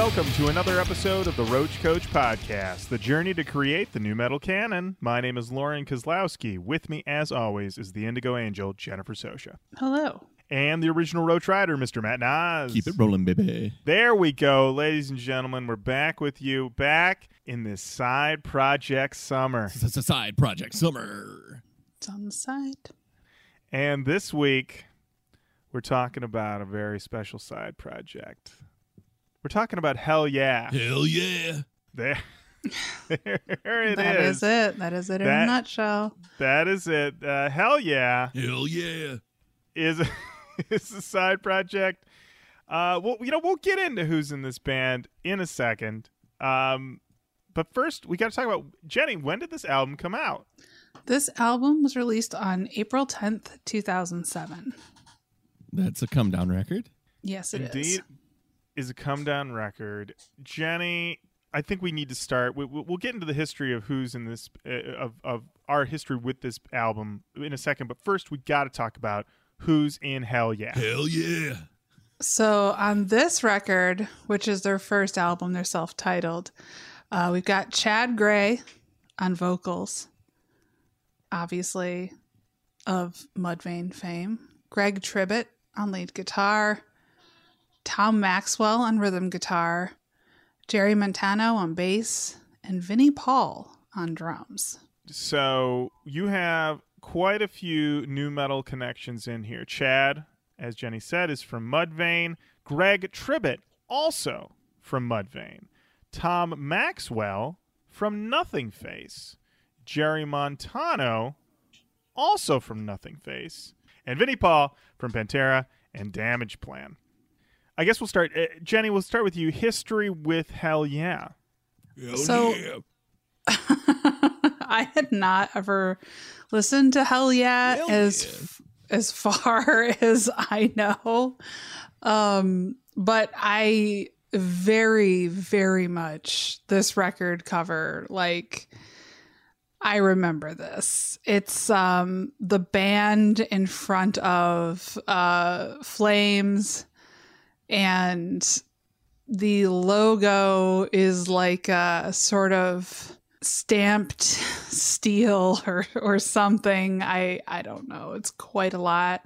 Hello and welcome to another episode of the Roach Koach Podcast, the journey to create the nu metal canon. My name is Lorin Kozlowski. With me, as always, is the Indigo Angel, Jennifer Sosha. Hello. And the original Roach Rider, Mr. Matt Nas. Keep it rolling, baby. There we go, ladies and gentlemen. We're back with you, back in this side project summer. It's a side project summer. It's on the side. And this week, we're talking about a very special side project. We're talking about Hellyeah. Hell yeah. There, there it That is. is it. That is it in That- a nutshell. That is it. Uh, Hellyeah Hell yeah. is is a side project. Uh, well, you know, we'll get into who's in this band in a second. Um, but first, we got to talk about Jenny. When did this album come out? This album was released on April 10th, 2007. That's a come down record. Yes, it is. Indeed, is a come down record. Jenny, I think we need to start. We, we- we'll get into the history of who's in this uh, of of our history with this album in a second. But first, we got to talk about who's in Hellyeah. Hell yeah. So on this record, which is their first album, they're self-titled. Uh, we've got Chad Gray on vocals, obviously of Mudvayne fame. Greg Tribbett on lead guitar. Tom Maxwell on rhythm guitar. Jerry Montano on bass, and Vinnie Paul on drums. So you have quite a few nu metal connections in here. Chad, as Jenny said, is from Mudvayne. Greg Tribbett, also from Mudvayne. Tom Maxwell from Nothingface. Jerry Montano, also from Nothingface. And Vinnie Paul from Pantera and Damageplan. I guess we'll start. Uh, Jenny, we'll start with you. History with Hellyeah. Hell So- yeah. I had not ever listened to Hellyeah Hell as as far as I know. Um but I very very much this record cover like I remember this. It's um the band in front of uh flames and the logo is like a sort of stamped steel or or something. I I don't know. It's quite a lot.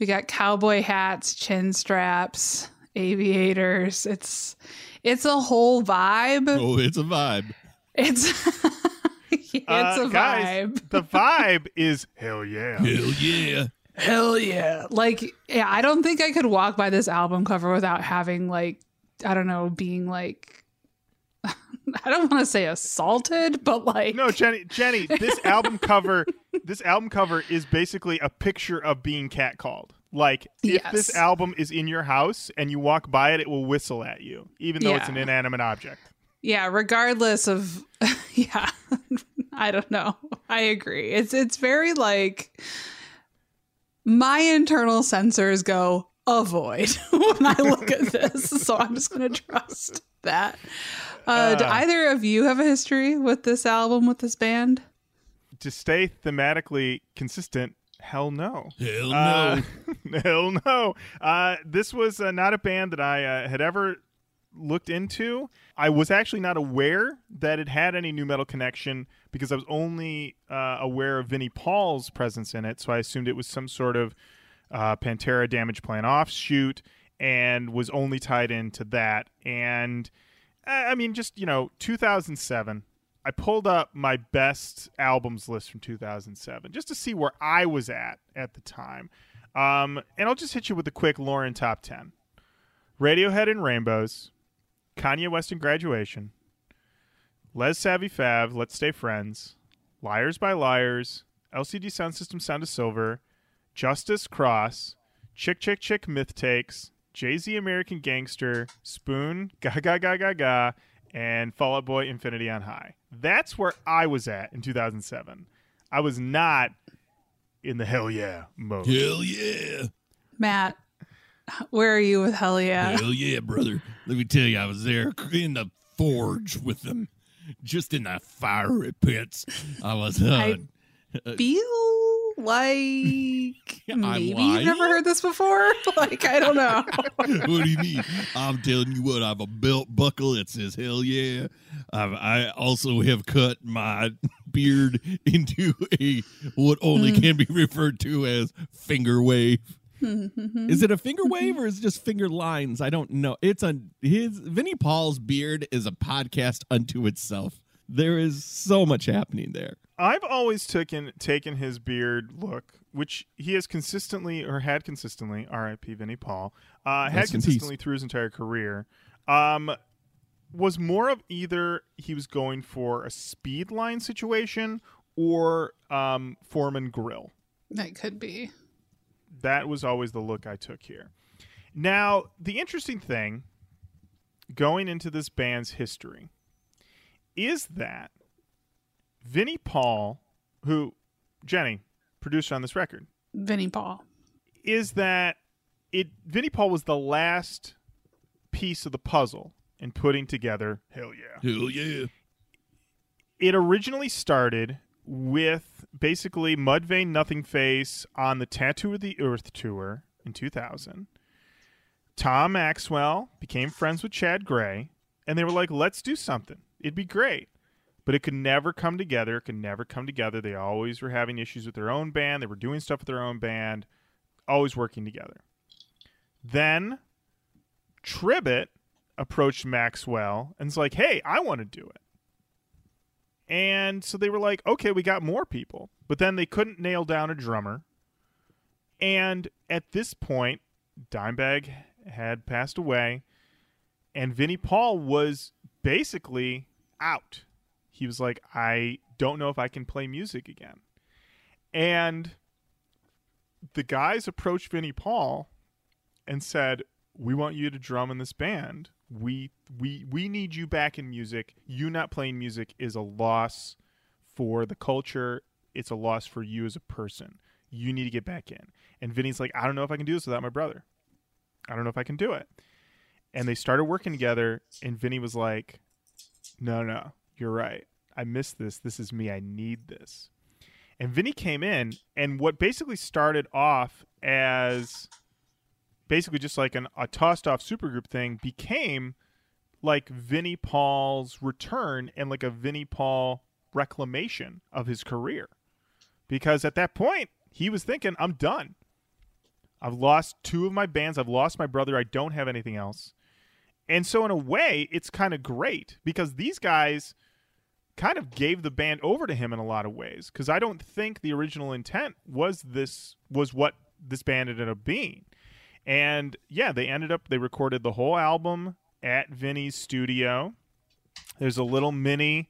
We got cowboy hats, chin straps, aviators. It's it's a whole vibe. Oh, it's a vibe. It's it's Uh, a guys, vibe. the vibe is Hellyeah. Hell yeah. Hell yeah. Like, yeah, I don't think I could walk by this album cover without having, like, I don't know, being like, I don't want to say assaulted, but like, No, Jenny, Jenny, this album cover, this album cover is basically a picture of being catcalled. Like if Yes. this album is in your house and you walk by it, it will whistle at you, even though it's an inanimate object. yeah, regardless of, yeah, I don't know. I agree. It's, it's very like, my internal sensors go avoid when I look at this. So I'm just going to trust that. Uh, do Uh. either of you have a history with this album, with this band? To stay thematically consistent, hell no. Hell no. Uh, hell no. Uh, this was uh, not a band that I uh, had ever looked into. I was actually not aware that it had any nu metal connection because I was only uh, aware of Vinnie Paul's presence in it. So I assumed it was some sort of uh, Pantera Damageplan offshoot and was only tied into that. And I mean, just, you know, 2007. I pulled up my best albums list from 2007 just to see where I was at at the time. Um, and I'll just hit you with a quick Lorin top 10 Radiohead and Rainbows, Kanye West and Graduation, Les Savy Fav, Let's Stay Friends, Liars by Liars, LCD Soundsystem Sound of Silver, Justice Cross, Chick Chick Chick Myth Takes, Jay Z American Gangster, Spoon, Ga Ga Ga Ga Ga, and Fall Out Boy Infinity on High. That's where I was at in 2007. I was not in the hell yeah mode. Hell yeah. Matt, where are you with Hellyeah? Hell yeah, brother. Let me tell you, I was there in the forge with them, just in the fiery pits. I was. Uh, I feel Like maybe you've never heard this before? Like I don't know. what do you mean? I'm telling you what, I have a belt buckle that says hell yeah. I've, I also have cut my beard into a what only Mm. can be referred to as finger wave. Is it a finger wave or is it just finger lines? I don't know. It's a his Vinnie Paul's beard is a podcast unto itself. There is so much happening there. I've always taken taken his beard look, which he has consistently or had consistently, R.I.P. Vinnie Paul, uh, had Rest peace. consistently through his entire career, um, was more of either he was going for a speed line situation or um, Foreman grill. that could be. That was always the look I took here. Now, the interesting thing going into this band's history is that Vinnie Paul, who, Jenny, producer on this record, Vinnie Paul. is that it Vinnie Paul was the last piece of the puzzle in putting together Hellyeah. Hell yeah. it originally started with basically Mudvayne Nothingface on the Tattoo of the Earth tour in 2000. Tom Maxwell became friends with Chad Gray, and they were like, let's do something. It'd be great. But it could never come together. It could never come together. They always were having issues with their own band. They were doing stuff with their own band, always working together. Then Tribbett approached Maxwell and was like, hey, I want to do it. And so they were like, okay, we got more people. But then they couldn't nail down a drummer. And at this point, Dimebag had passed away, and Vinnie Paul was basically out. He was like, I don't know if I can play music again. And the guys approached Vinnie Paul and said, "We want you to drum in this band. We we we need you back in music. You not playing music is a loss for the culture. It's a loss for you as a person. You need to get back in." And Vinnie's like, "I don't know if I can do this without my brother. I don't know if I can do it." And they started working together, and Vinnie was like, "No, no, you're right. I miss this. This is me. I need this." And Vinnie came in, and what basically started off as basically just like an, a tossed off supergroup thing became like Vinnie Paul's return and like a Vinnie Paul reclamation of his career. Because at that point, he was thinking, I'm done. I've lost two of my bands. I've lost my brother. I don't have anything else. And so, in a way, it's kind of great because these guys kind of gave the band over to him in a lot of ways. Because I don't think the original intent was this was what this band ended up being. And yeah, they ended up they recorded the whole album at Vinnie's studio. There's a little mini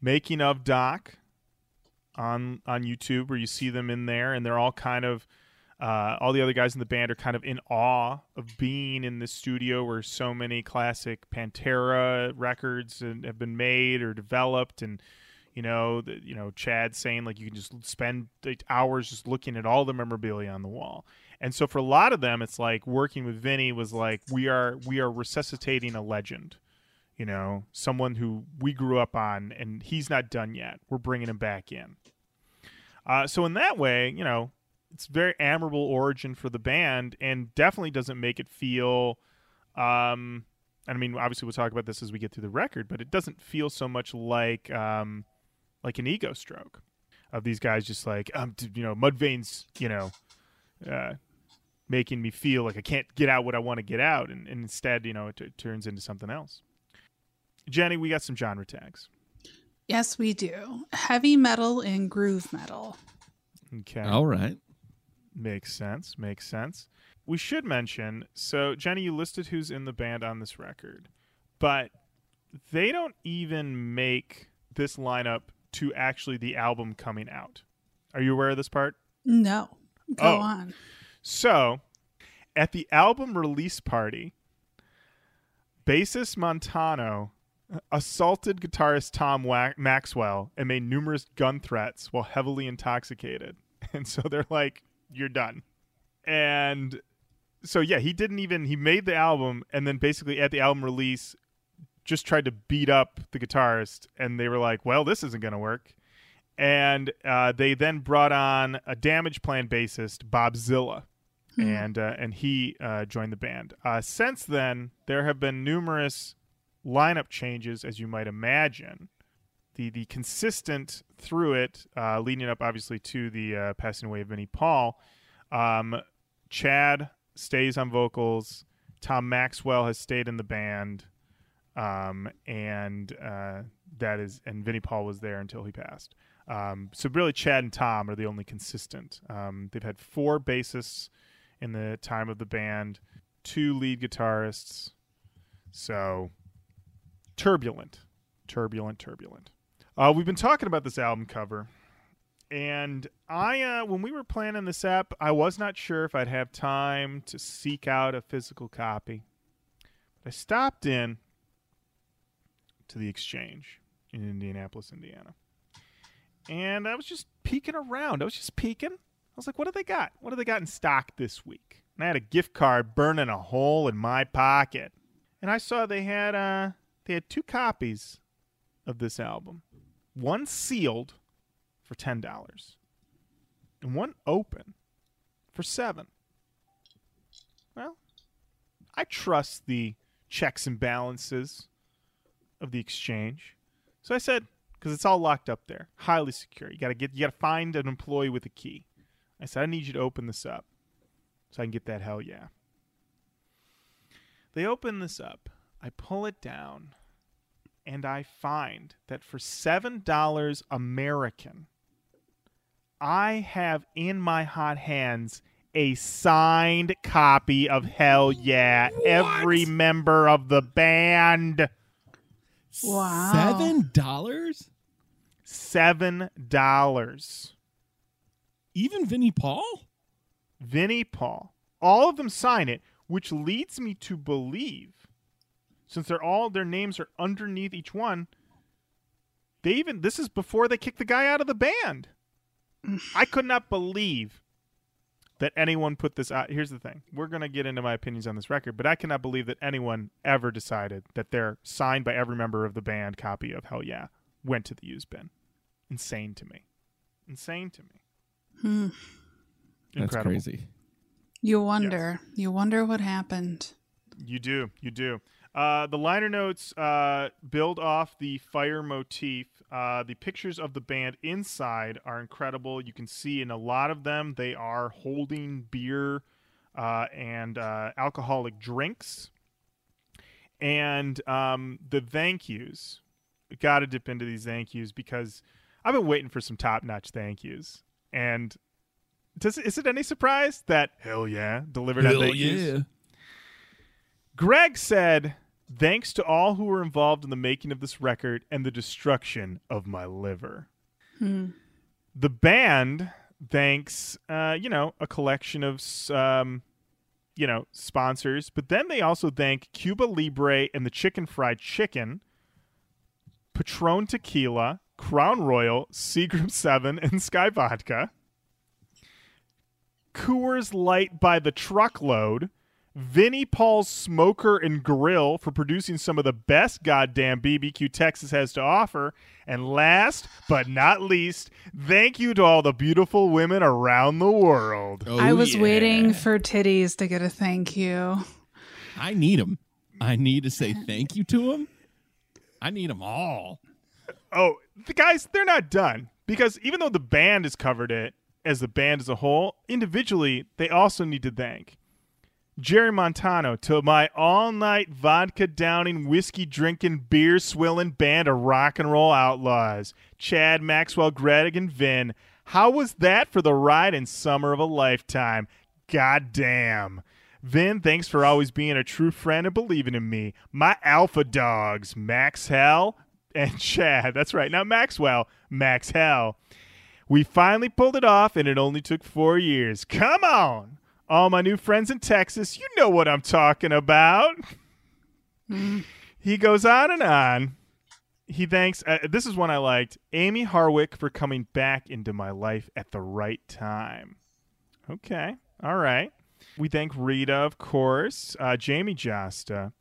making of doc on on YouTube where you see them in there and they're all kind of uh, all the other guys in the band are kind of in awe of being in this studio where so many classic Pantera records have been made or developed, and you know, the, you know, Chad saying like you can just spend hours just looking at all the memorabilia on the wall. And so for a lot of them, it's like working with Vinnie was like we are we are resuscitating a legend, you know, someone who we grew up on, and he's not done yet. We're bringing him back in. Uh, so in that way, you know, it's very admirable origin for the band, and definitely doesn't make it feel. Um, I mean, obviously we'll talk about this as we get through the record, but it doesn't feel so much like um, like an ego stroke of these guys just like um, you know, Mudvayne's, you know, uh, making me feel like I can't get out what I want to get out, and, and instead, you know, it, it turns into something else. Jenny, we got some genre tags. Yes, we do. Heavy metal and groove metal. Okay. All right. Makes sense. Makes sense. We should mention so, Jenny, you listed who's in the band on this record, but they don't even make this lineup to actually the album coming out. Are you aware of this part? No. Go Oh. on. So, at the album release party, bassist Montano assaulted guitarist Tom Wa- Maxwell and made numerous gun threats while heavily intoxicated. And so they're like, "You're done." And so yeah, he didn't even he made the album and then basically at the album release just tried to beat up the guitarist and they were like, "Well, this isn't going to work." and uh, they then brought on a Damageplan bassist, Bob Zilla, and uh, and he uh, joined the band. Uh, since then, there have been numerous lineup changes, as you might imagine. The the consistent through it, uh, leading up obviously to the uh, passing away of Vinnie Paul. Um, Chad stays on vocals. Tom Maxwell has stayed in the band, um, and uh, that is and Vinnie Paul was there until he passed. Um, so really, Chad and Tom are the only consistent. Um, they've had four bassists in the time of the band, two lead guitarists. So turbulent, turbulent, turbulent. Uh, we've been talking about this album cover, and I, uh, when we were planning this app, I was not sure if I'd have time to seek out a physical copy. But I stopped in to the exchange in Indianapolis, Indiana, and I was just peeking around. I was just peeking. I was like, "What do they got? What do they got in stock this week?" And I had a gift card burning a hole in my pocket, and I saw they had uh they had two copies of this album, one sealed for ten dollars, and one open for seven. Well, I trust the checks and balances of the exchange, so I said because it's all locked up there, highly secure. You gotta get you gotta find an employee with a key. I said I need you to open this up so I can get that hell yeah. They open this up. I pull it down and I find that for $7 American, I have in my hot hands a signed copy of Hellyeah. Every member of the band. Wow. Seven dollars? $7. Even Vinnie Paul? Vinnie Paul. All of them sign it, which leads me to believe, since they're all their names are underneath each one, they even this is before they kick the guy out of the band. I could not believe that anyone put this out. Here's the thing: we're gonna get into my opinions on this record, but I cannot believe that anyone ever decided that their signed by every member of the band copy of Hellyeah went to the used bin. Insane to me. Insane to me. Hmm. That's Incredible. crazy. You wonder. You wonder what happened. You do. You do. Uh, the liner notes uh, build off the fire motif. Uh, the pictures of the band inside are incredible. You can see in a lot of them they are holding beer uh, and uh, alcoholic drinks. And um, the thank yous. Got to dip into these thank yous because I've been waiting for some top notch thank yous. And does is it any surprise that hell yeah delivered on thank yous? Greg said, Thanks to all who were involved in the making of this record and the destruction of my liver. Hmm. The band thanks, uh, you know, a collection of, um, you know, sponsors, but then they also thank Cuba Libre and the Chicken Fried Chicken, Patron Tequila, Crown Royal, Seagram 7, and Skyy Vodka. Coors Light by the truckload, Vinnie Paul's Smoker and Grill for producing some of the best goddamn BBQ Texas has to offer, and last but not least, thank you to all the beautiful women around the world. Oh, I was yeah. waiting for titties to get a thank you. I need them. I need to say thank you to them. I need them all. Oh, the guys, they're not done because even though the band has covered it as the band as a whole, individually, they also need to thank Jerry Montano to my all night vodka downing, whiskey drinking, beer swilling band of rock and roll outlaws. Chad, Maxwell, Greg, and Vin. How was that for the ride and summer of a lifetime? God damn. Vin, thanks for always being a true friend and believing in me. My alpha dogs, Max Hell and Chad. That's right, Now Maxwell, Max Hell. We finally pulled it off, and it only took four years. Come on! All my new friends in Texas, you know what I'm talking about. he goes on and on. He thanks, uh, this is one I liked, Amy Harwick for coming back into my life at the right time. Okay, all right. We thank Rita, of course, uh, Jamey Jasta.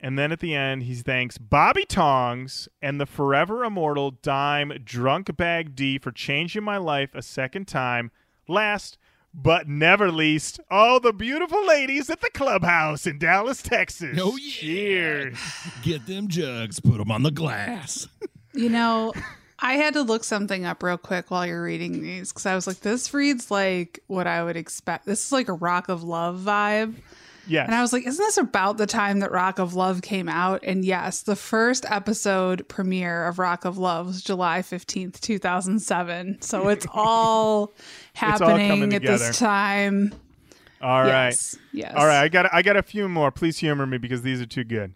And then at the end, he thanks Bobby Tongs and the forever immortal Dime Drunk Bag D for changing my life a second time. Last but never least, all the beautiful ladies at the clubhouse in Dallas, Texas. Oh, yeah. Cheers. Get them jugs, put them on the glass. You know, I had to look something up real quick while you're reading these because I was like, this reads like what I would expect. This is like a Rock of Love vibe. Yes. And I was like, isn't this about the time that Rock of Love came out? And yes, the first episode premiere of Rock of Love was July 15th, 2007. So it's all happening coming at together. this time. all right. Yes. Yes. All right, I got I got a few more. Please humor me because these are too good.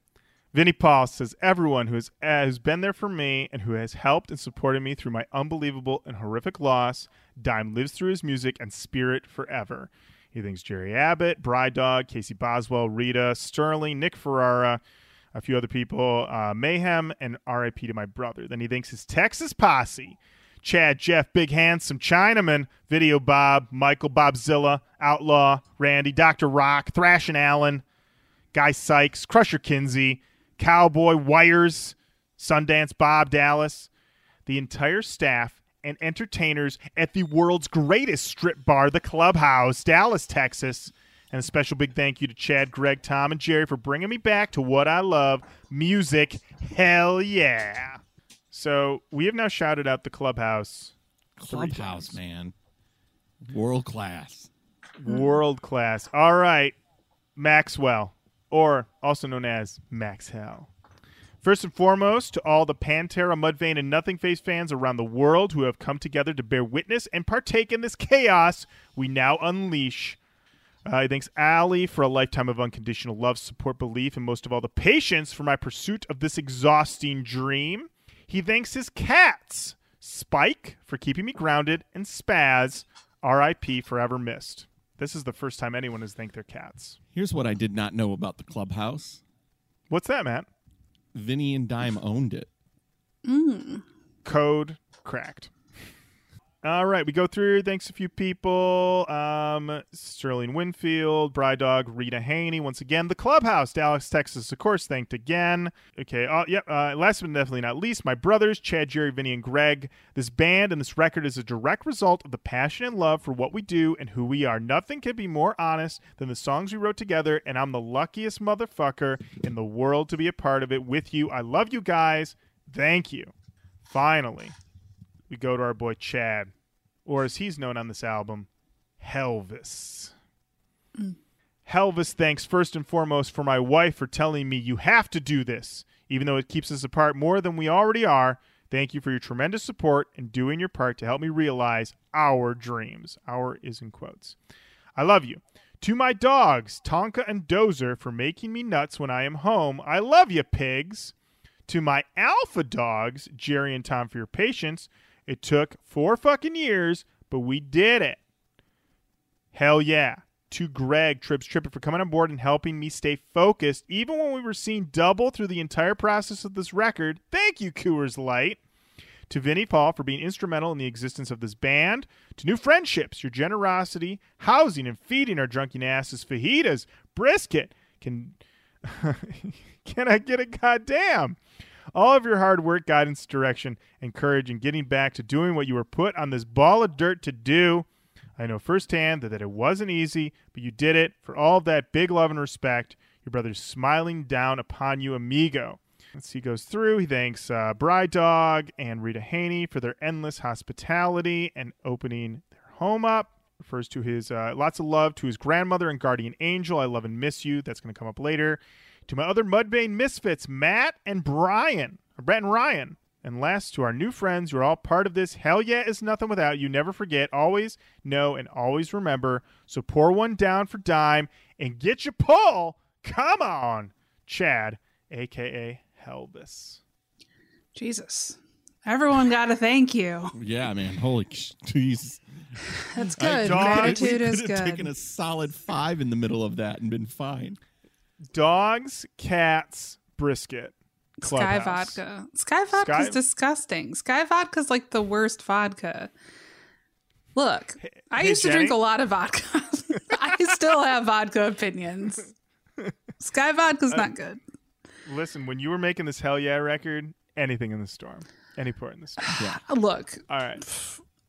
Vinnie Paul says everyone who has uh, who's been there for me and who has helped and supported me through my unbelievable and horrific loss. Dime lives through his music and spirit forever. He thinks Jerry Abbott, Bride Dog, Casey Boswell, Rita, Sterling, Nick Ferrara, a few other people, uh, Mayhem, and R.I.P. to my brother. Then he thinks his Texas posse. Chad, Jeff, Big Handsome, Chinaman, Video Bob, Michael Bobzilla, Outlaw, Randy, Dr. Rock, Thrashin' Allen, Guy Sykes, Crusher Kinsey, Cowboy, Wires, Sundance Bob Dallas, the entire staff and entertainers at the world's greatest strip bar, the Clubhouse, Dallas, Texas. And a special big thank you to Chad, Greg, Tom, and Jerry for bringing me back to what I love music. Hell yeah. So we have now shouted out the Clubhouse Clubhouse, man. World class. World class. All right. Maxwell, or also known as Max Hell. First and foremost, to all the Pantera, Mudvayne, and Nothingface fans around the world who have come together to bear witness and partake in this chaos we now unleash. Uh, he thanks Allie for a lifetime of unconditional love, support, belief, and most of all, the patience for my pursuit of this exhausting dream. He thanks his cats, Spike for keeping me grounded, and Spaz, RIP, forever missed. This is the first time anyone has thanked their cats. Here's what I did not know about the clubhouse. What's that, Matt? Vinnie and Dime owned it. Mm. Code cracked. All right, we go through. Thanks a few people. Um, Sterling Winfield, Bride Dog, Rita Haney. Once again, the Clubhouse, Dallas, Texas. Of course, thanked again. Okay. Uh, yep. Uh, last but definitely not least, my brothers, Chad, Jerry, Vinnie, and Greg. This band and this record is a direct result of the passion and love for what we do and who we are. Nothing can be more honest than the songs we wrote together, and I'm the luckiest motherfucker in the world to be a part of it with you. I love you guys. Thank you. Finally, we go to our boy Chad, or as he's known on this album, Helvis. Helvis thanks first and foremost for my wife for telling me you have to do this, even though it keeps us apart more than we already are. Thank you for your tremendous support and doing your part to help me realize our dreams. Our is in quotes. I love you. To my dogs, Tonka and Dozer, for making me nuts when I am home. I love you, pigs. To my alpha dogs, Jerry and Tom, for your patience. It took four fucking years, but we did it. Hell yeah. To Greg, Trips Tripper, for coming on board and helping me stay focused, even when we were seeing double through the entire process of this record. Thank you, Coors Light. To Vinnie Paul for being instrumental in the existence of this band. To new friendships, your generosity, housing, and feeding our drunken asses fajitas, brisket. Can can I get a goddamn? All of your hard work, guidance, direction, and courage in getting back to doing what you were put on this ball of dirt to do. I know firsthand that, that it wasn't easy, but you did it. For all that big love and respect, your brother's smiling down upon you, amigo. As he goes through, he thanks uh, Bride Dog and Rita Haney for their endless hospitality and opening their home up. Refers to his uh, lots of love to his grandmother and guardian angel. I love and miss you. That's going to come up later. To my other Mudvayne misfits, Matt and Brian, or Brett and Ryan. And last, to our new friends who are all part of this. Hell yeah is nothing without you. Never forget, always know, and always remember. So pour one down for Dime and get your pull. Come on, Chad, aka Helvis. Jesus. Everyone got to thank you. Yeah, man. Holy jeez. That's good. dog- Gratitude we is could have taken a solid five in the middle of that and been fine. Dogs, cats, brisket. Sky Clubhouse. vodka. Skyy vodka's Sky- disgusting. Skyy vodka is like the worst vodka. Look, I hey, used to drink a lot of vodka. I still have vodka opinions. Skyy vodka's not good. listen, when you were making this Hellyeah record, anything in the storm, any part in the storm. Yeah. Look, All right.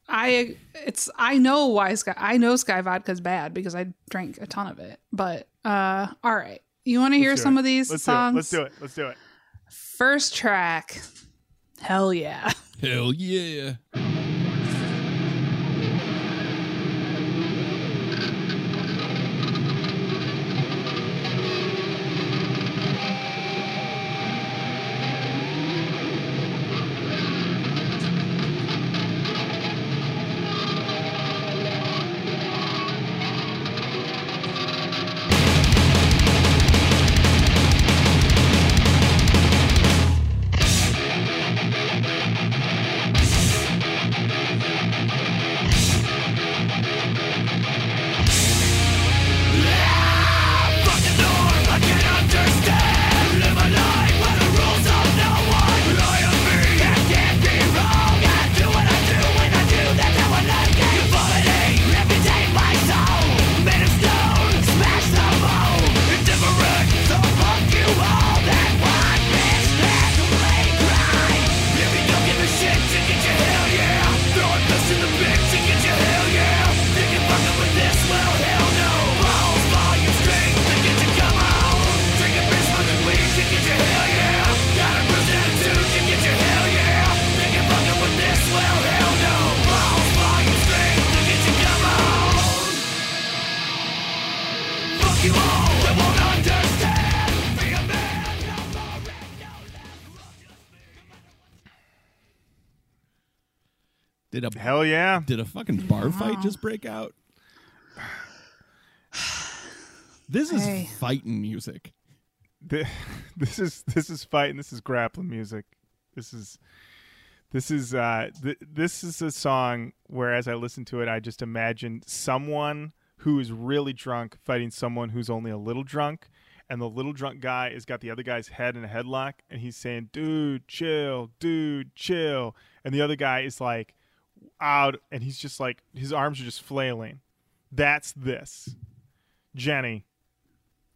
I it's I know why Sky I know Skyy Vodka's bad because I drank a ton of it. But uh all right. You want to hear some it. of these Let's songs? do. Let's do it. Let's do it. First track. Hell yeah. Hell yeah. Hell yeah. did a fucking bar fight just break out? This is Hey. fighting music. Th- This is this is fighting. This is grappling music. This is this is uh th- this is a song where as I listen to it, I just imagine someone who is really drunk fighting someone who's only a little drunk, and the little drunk guy has got the other guy's head in a headlock, and he's saying, "Dude, chill, dude, chill," and the other guy is like out, and he's just like his arms are just flailing. That's this, Jenny.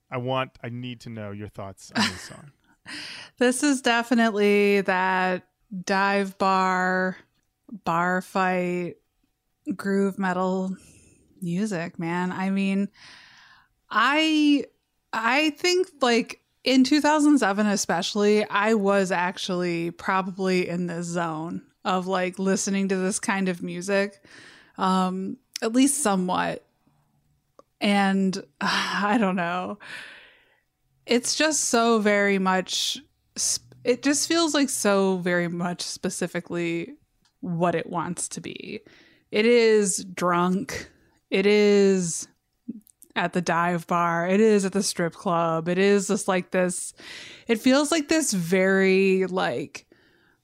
I want, I need to know your thoughts on this song. This is definitely that dive bar, bar fight, groove metal music, man. I mean, I I think like in 2007 especially, I was actually probably in this zone of like listening to this kind of music. Um at least somewhat. And I don't know. It's just so very much sp- it just feels like so very much specifically what it wants to be. It is drunk. It is at the dive bar. It is at the strip club. It is just like this. It feels like this very like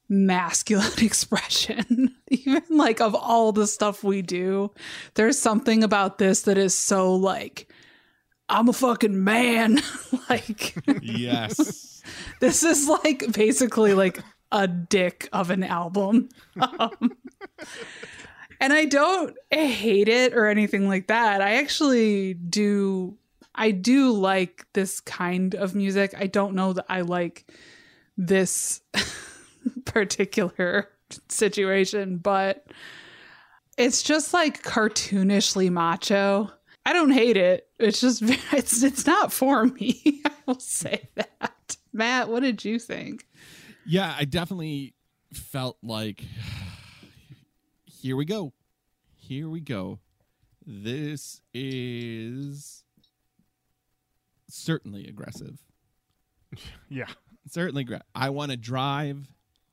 masculine expression. Even like of all the stuff we do, there's something about this that is so like, I'm a fucking man. like, Yes. this is like basically like a dick of an album. Um, and I don't hate it or anything like that. I actually do I do like this kind of music. I don't know that I like this particular situation, but it's just like cartoonishly macho. I don't hate it. It's just it's it's not for me. I will say that. Matt, what did you think? Yeah, I definitely felt like here we go. Here we go. This is certainly aggressive. Yeah. Certainly aggressive. I want to drive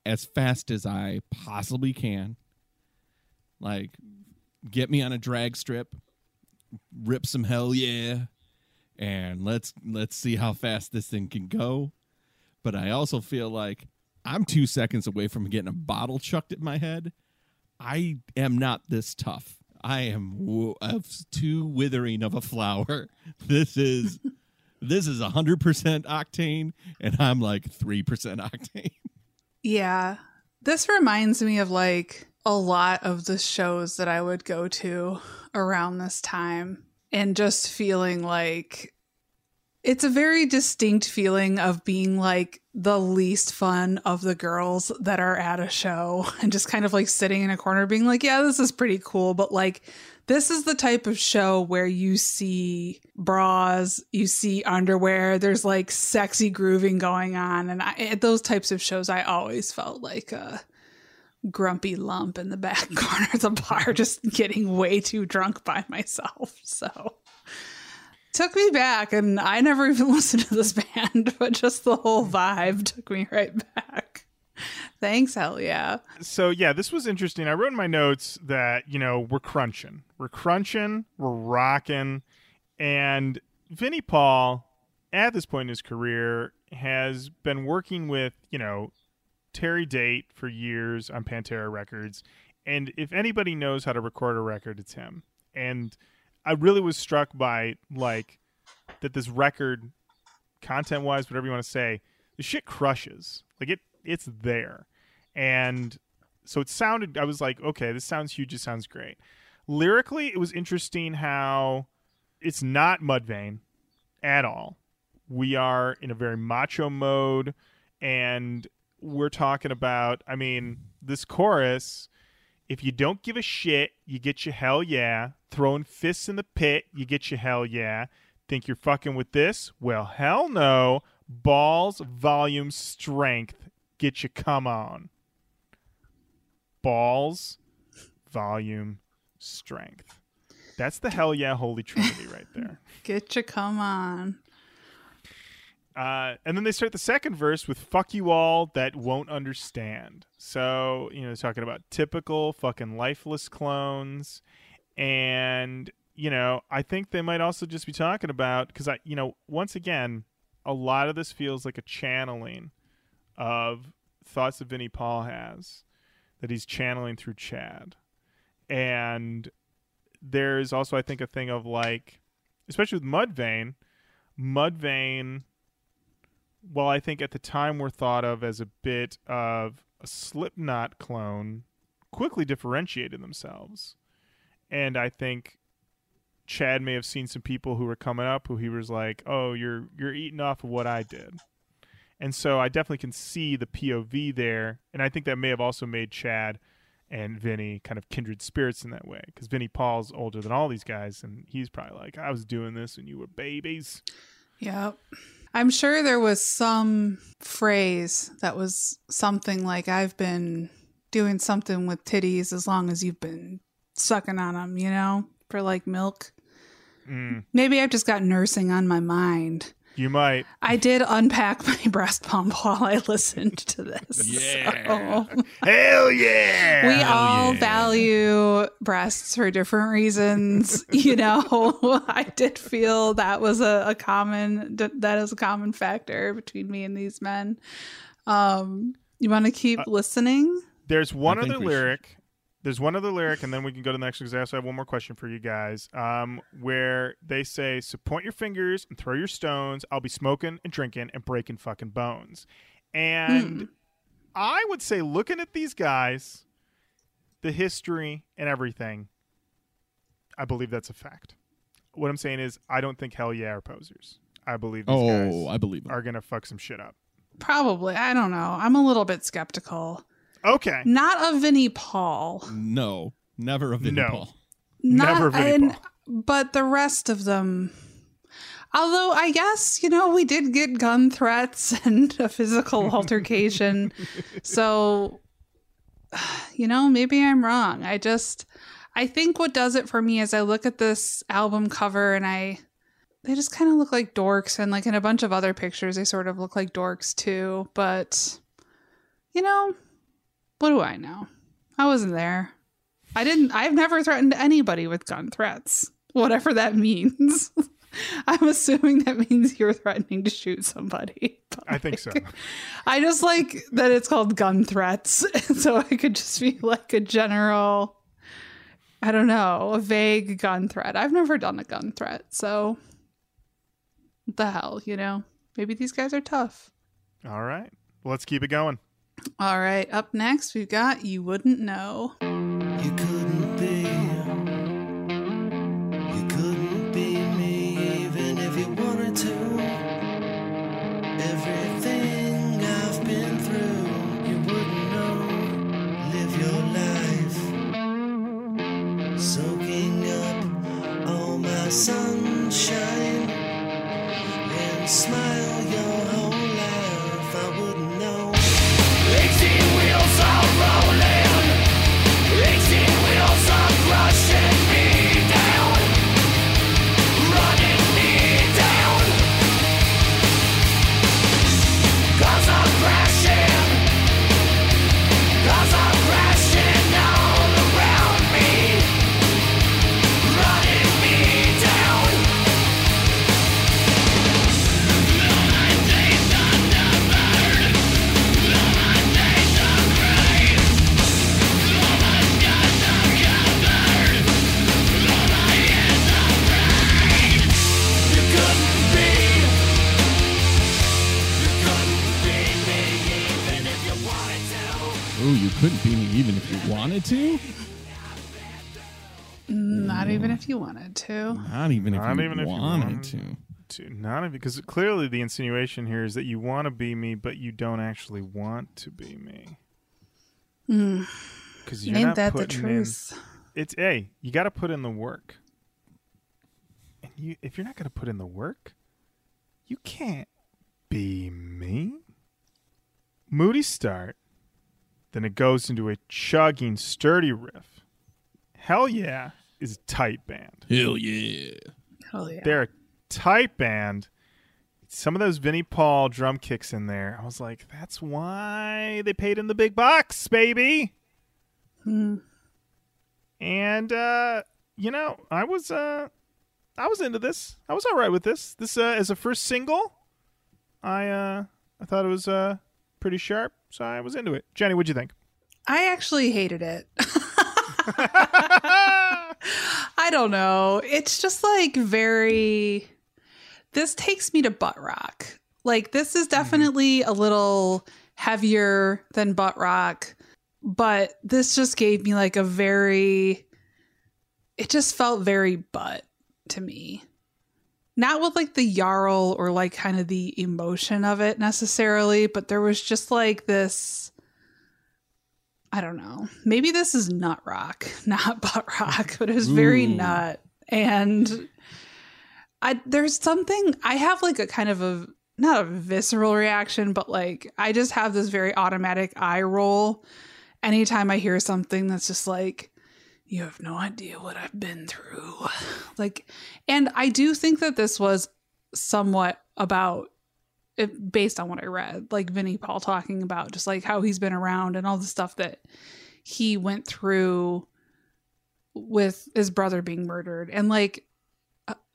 as fast as I possibly can. Like get me on a drag strip, rip some hell yeah, and let's let's see how fast this thing can go. But I also feel like I'm two seconds away from getting a bottle chucked at my head. I am not this tough. I am too withering of a flower. This is this is hundred percent octane, and I'm like three percent octane. Yeah. This reminds me of like a lot of the shows that I would go to around this time and just feeling like it's a very distinct feeling of being like the least fun of the girls that are at a show and just kind of like sitting in a corner being like, yeah, this is pretty cool. But like, this is the type of show where you see bras, you see underwear, there's like sexy grooving going on. And I, at those types of shows, I always felt like a grumpy lump in the back corner of the bar, just getting way too drunk by myself. So took me back and I never even listened to this band, but just the whole vibe took me right back. Thanks, hell yeah. So yeah, this was interesting. I wrote in my notes that, you know, we're crunching. We're crunching, we're rocking, and Vinnie Paul at this point in his career has been working with, you know, Terry Date for years on Pantera Records. And if anybody knows how to record a record, it's him. And I really was struck by like that this record, content wise, whatever you want to say, the shit crushes. Like it, it's there, and so it sounded. I was like, okay, this sounds huge. It sounds great. Lyrically, it was interesting how it's not Mudvayne at all. We are in a very macho mode, and we're talking about. I mean, this chorus if you don't give a shit, you get your hell yeah. Throwing fists in the pit, you get your hell yeah. Think you're fucking with this? Well, hell no. Balls, volume, strength, get you come on. Balls, volume, strength. That's the hell yeah holy trinity right there. Get you come on. Uh, and then they start the second verse with "fuck you all that won't understand." So you know, talking about typical fucking lifeless clones, and you know, I think they might also just be talking about because I, you know, once again, a lot of this feels like a channeling of thoughts that Vinnie Paul has that he's channeling through Chad, and there's also I think a thing of like, especially with Mudvayne, Mudvayne well, I think at the time were thought of as a bit of a Slipknot clone, quickly differentiated themselves. And I think Chad may have seen some people who were coming up who he was like, "Oh, you're you're eating off of what I did." And so I definitely can see the POV there, and I think that may have also made Chad and Vinnie kind of kindred spirits in that way because Vinnie Paul's older than all these guys, and he's probably like, "I was doing this when you were babies." Yep. I'm sure there was some phrase that was something like, I've been doing something with titties as long as you've been sucking on them, you know, for like milk. Mm. Maybe I've just got nursing on my mind. You might. I did unpack my breast pump while I listened to this. Yeah. so- Hell yeah! we Hell all yeah. value breasts for different reasons you know i did feel that was a, a common that is a common factor between me and these men um you want to keep Uh, listening There's one I other we should. lyric. There's one other lyric, and then we can go to the next because I also have one more question for you guys. Um, where they say, "So point your fingers and throw your stones. I'll be smoking and drinking and breaking fucking bones." And Hmm. I would say, looking at these guys, the history and everything, I believe that's a fact. What I'm saying is, I don't think Hellyeah are posers. I believe these Oh, guys I believe him. are gonna fuck some shit up. probably i don't know i'm a little bit skeptical Okay. not of vinnie paul No, never a Vinnie No. Paul. not Never Vinnie and, Paul. but the rest of them although i guess you know we did get gun threats and a physical altercation so you know maybe i'm wrong i just i think what does it for me is i look at this album cover and i they just kind of look like dorks and like in a bunch of other pictures they sort of look like dorks too but you know what do i know i wasn't there I didn't. I've never threatened anybody with gun threats, whatever that means. I'm assuming that means you're threatening to shoot somebody. but, I think so. like, I just like that it's called gun threats, so it could just be like a general. I don't know, a vague gun threat. I've never done a gun threat, so the hell, you know? Maybe these guys are tough. All right. Well, let's keep it going. All right, up next we've got You Wouldn't Know. You couldn't be. You couldn't be me even if you wanted to. Everything I've been through, you wouldn't know. Live your life. Soaking up all my sunshine and smile. You wanted to. Not even if, Not you, even if you wanted wanted. to. To, not even because clearly the insinuation here is that you want to be me, but you don't actually want to be me. Hmm. Because you're Ain't not that the putting in- truth? it's hey, you got to put in the work. And you, if you're not going to put in the work, you can't be me. Moody start, then it goes into a chugging, sturdy riff. Hellyeah, is a tight band. Hell yeah. Oh yeah. They're a tight band. Some of those Vinnie Paul drum kicks in there. I was like, that's why they paid him the big bucks, baby. Hmm. And uh, you know, I was uh I was into this. I was all right with this. This uh as a first single, I uh I thought it was uh pretty sharp, so I was into it. Jenny, what'd you think? I actually hated it. I don't know. It's just like very. This takes me to butt rock. Like, this is mm-hmm. definitely a little heavier than butt rock, but this just gave me like a very. It just felt very butt to me. Not with like the Jarl or like kind of the emotion of it necessarily, but there was just like this. I don't know. Maybe this is nut rock, not butt rock, but it was very Ooh. nut. And I there's something I have like a kind of a not a visceral reaction, but like I just have this very automatic eye roll anytime I hear something that's just like you have no idea what I've been through. Like and I do think that this was somewhat about based on what I read, like Vinnie Paul talking about just like how he's been around and all the stuff that he went through with his brother being murdered. And like,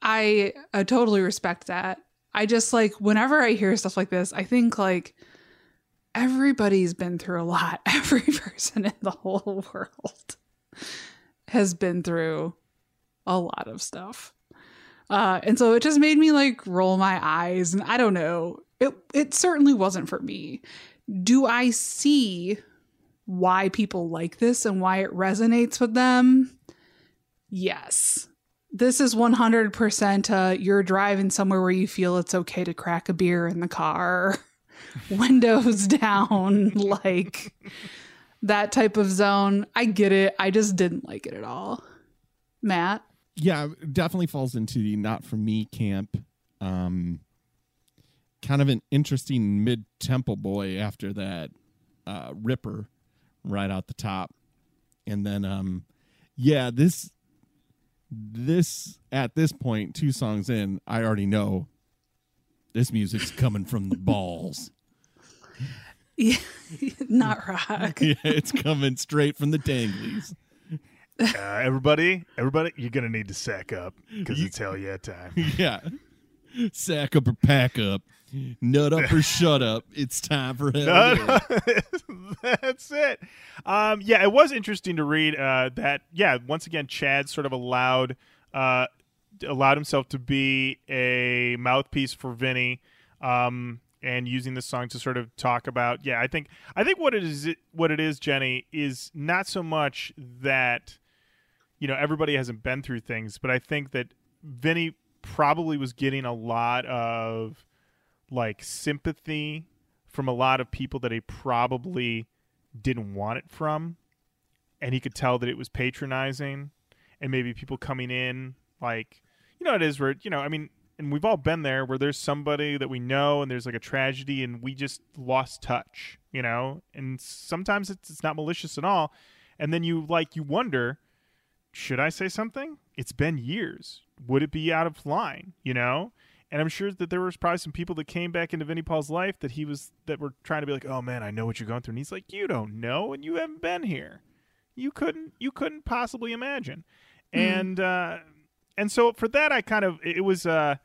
I, I totally respect that. I just like, whenever I hear stuff like this, I think like everybody's been through a lot. Every person in the whole world has been through a lot of stuff. Uh, and so it just made me like roll my eyes and I don't know. It it certainly wasn't for me. Do I see why people like this and why it resonates with them? Yes. This is 100% uh, you're driving somewhere where you feel it's okay to crack a beer in the car, windows down, like that type of zone. I get it. I just didn't like it at all. Matt? yeah, definitely falls into the not for me camp. Um, kind of an interesting mid tempo boy after that uh, ripper right out the top, and then um, yeah, this this at this point, two songs in, I already know this music's coming from the balls. Yeah, not rock. yeah, it's coming straight from the danglies. Uh, everybody, everybody, you're gonna need to sack up because it's hell yeah time. Yeah. Sack up or pack up. Nut up or shut up. It's time for hell. That's it. Um, yeah, it was interesting to read uh, that. Yeah, once again, Chad sort of allowed uh, allowed himself to be a mouthpiece for Vinnie, um, and using this song to sort of talk about. Yeah, I think I think what it is what it is, Jenny, is not so much that you know everybody hasn't been through things, but I think that Vinnie probably was getting a lot of like sympathy from a lot of people that he probably didn't want it from. And he could tell that it was patronizing and maybe people coming in like you know it is where you know i mean and we've all been there where there's somebody that we know and there's like a tragedy and we just lost touch you know? And sometimes it's, it's not malicious at all. And then you like you wonder should i say something? It's been years. Would it be out of line you know and I'm sure that there was probably some people that came back into Vinnie Paul's life that he was that were trying to be like, "Oh man, I know what you're going through." And he's like, "You don't know, and you haven't been here. You couldn't, you couldn't possibly imagine." And uh, and so for that, I kind of it was uh,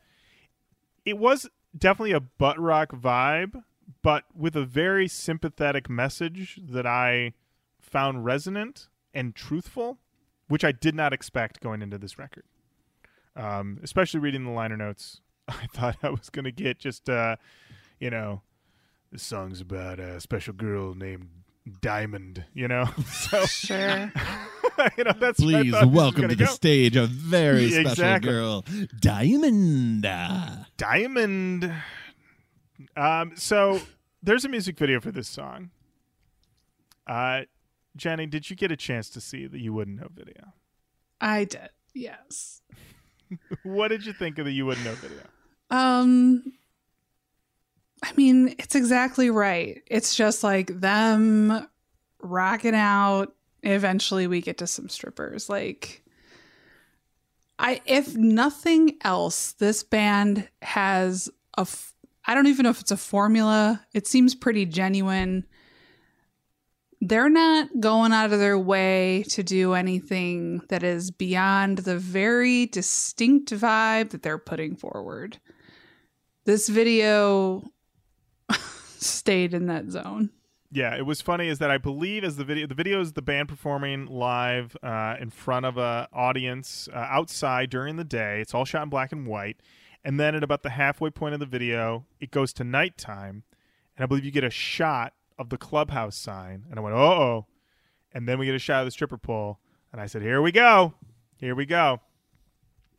it was definitely a butt rock vibe, but with a very sympathetic message that I found resonant and truthful, which I did not expect going into this record. Um, especially reading the liner notes, I thought I was gonna get just uh, you know, this song's about a special girl named Diamond. You know, so Sure. you know that's Please thought this was welcome gonna to the go. stage a very Yeah, special exactly. girl, Diamond. Diamond. Um, so there's a music video for this song. Uh, Jenny, did you get a chance to see the You Wouldn't Know video? I did. Yes. What did you think of the You Wouldn't Know video? Um I mean, it's exactly right. It's just like them rocking out. Eventually we get to some strippers. Like I if nothing else, this band has a f- I don't even know if it's a formula. It seems pretty genuine. They're not going out of their way to do anything that is beyond the very distinct vibe that they're putting forward this video stayed in that zone. Yeah, it was funny is that I believe as the video the video is the band performing live uh, in front of a audience uh, outside during the day. It's all shot in black and white, and then at about the halfway point of the video, it goes to nighttime, and I believe you get a shot of the clubhouse sign, and I went, "Oh, oh," and then we get a shot of the stripper pole, and I said, "Here we go, here we go,"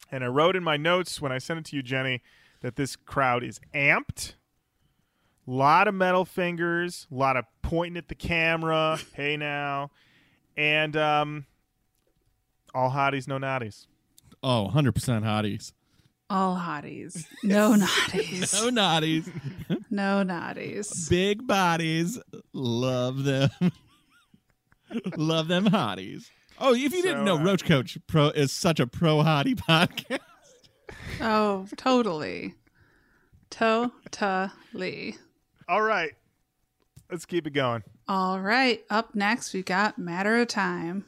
and I wrote in my notes when I sent it to you, Jenny, that this crowd is amped A lot of metal fingers, a lot of pointing at the camera. hey now, and um, all hotties, no naughties. Oh, 100% hotties. All hotties. No naughties. No naughties. No naughties. Big bodies. Love them. Love them hotties. Oh, if you didn't know, uh, Roach Koach Pro is such a pro hottie podcast. Oh, totally. Totally. All right, let's keep it going. All right. Up next, we got Matter of Time.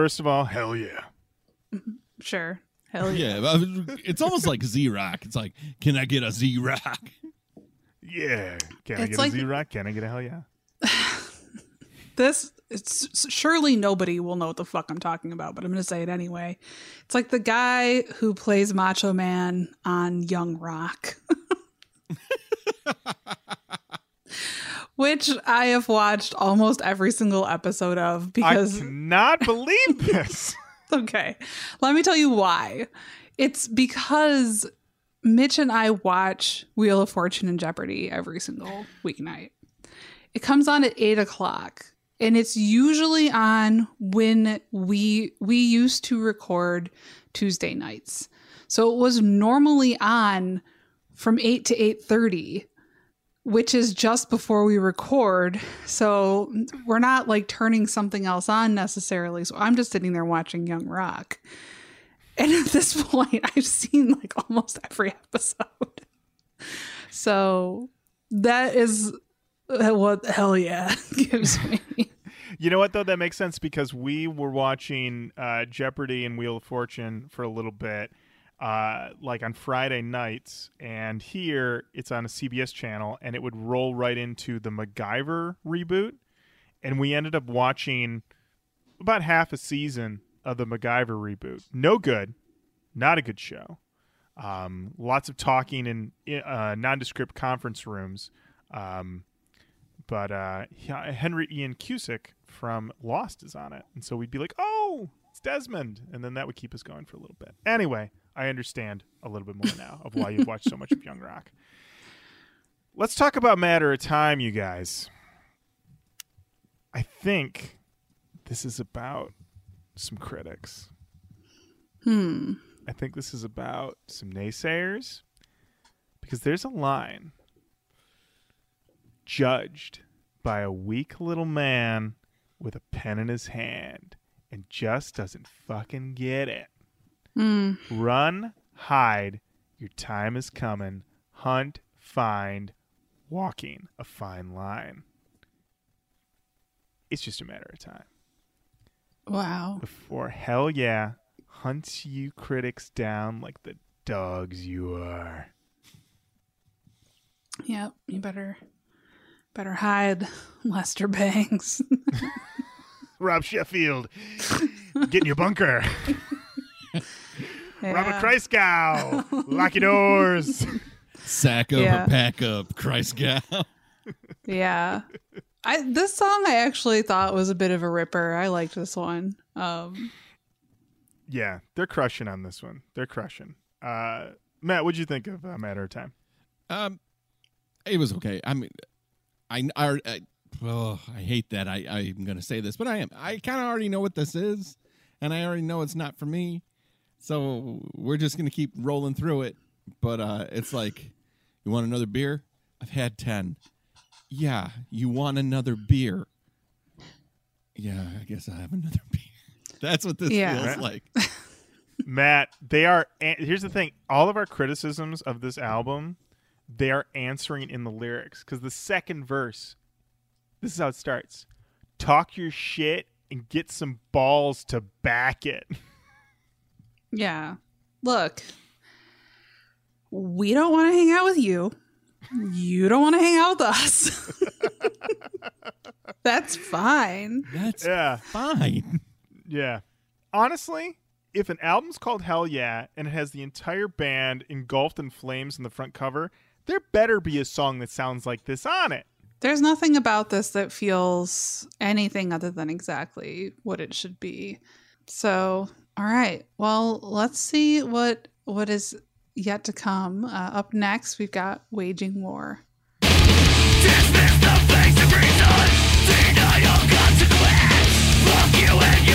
First of all, hell yeah. Sure. Hell yeah. Yeah, it's almost like Z Rock. It's like, can I get a Z Rock? Yeah. Can I It's get like- a Z Rock? Can I get a hell yeah? This it's surely nobody will know what the fuck I'm talking about, but I'm going to say it anyway. It's like the guy who plays Macho Man on Young Rock. Which I have watched almost every single episode of because I cannot believe this. Okay. Let me tell you why. It's because Mitch and I watch Wheel of Fortune and Jeopardy every single weeknight. It comes on at eight o'clock. And it's usually on when we we used to record Tuesday nights. So it was normally on from eight to eight thirty, which is just before we record. So we're not like turning something else on necessarily. So I'm just sitting there watching Young Rock. And at this point, I've seen like almost every episode. So that is uh, what hell yeah gives me. You know what though? That makes sense because we were watching uh, Jeopardy and Wheel of Fortune for a little bit, uh, like on Friday nights, and here it's on a CBS channel, and it would roll right into the MacGyver reboot, and we ended up watching about half a season of the MacGyver reboot. No good, not a good show. Um, lots of talking in uh, nondescript conference rooms. Um, but uh, Henry Ian Cusick from Lost is on it, and so we'd be like, "Oh, it's Desmond," and then that would keep us going for a little bit. Anyway, I understand a little bit more now of why you've watched so much of Young Rock. Let's talk about Matter of Time, you guys. I think this is about some critics. Hmm. I think this is about some naysayers because there's a line judged by a weak little man with a pen in his hand and just doesn't fucking get it. Hmm. Run, hide, your time is coming. Hunt, find, walking a fine line. It's just a matter of time Wow. before hell yeah hunts you critics down like the dogs you are. Yep. You better better hide Lester Bangs. Rob Sheffield, get in your bunker. Robert Yeah. Christgau, lock your doors. Sack up Yeah. or pack up, Christgau. Yeah. I this song I actually thought was a bit of a ripper. I liked this one. Um yeah, they're crushing on this one. They're crushing. Uh, Matt, what'd you think of uh, Matter of Time? Um, it was okay. I mean, I I, I, oh, I hate that I I'm gonna say this, but I am. I kind of already know what this is, and I already know it's not for me. So we're just gonna keep rolling through it. But uh, it's like, you want another beer? I've had ten. Yeah, you want another beer? Yeah, I guess I have another beer. That's what this Yeah. feels like. Matt, they are. Here's the thing: all of our criticisms of this album, they are answering in the lyrics. Because the second verse, this is how it starts: "Talk your shit and get some balls to back it." yeah. Look. We don't want to hang out with you. You don't want to hang out with us. That's fine. That's yeah, fine. yeah. Honestly, if an album's called Hellyeah and it has the entire band engulfed in flames in the front cover, there better be a song that sounds like this on it. There's nothing about this that feels anything other than exactly what it should be. So, all right. Well, let's see what what is yet to come. Uh, up next, we've got Waging War. Dismiss the face of reason consequence you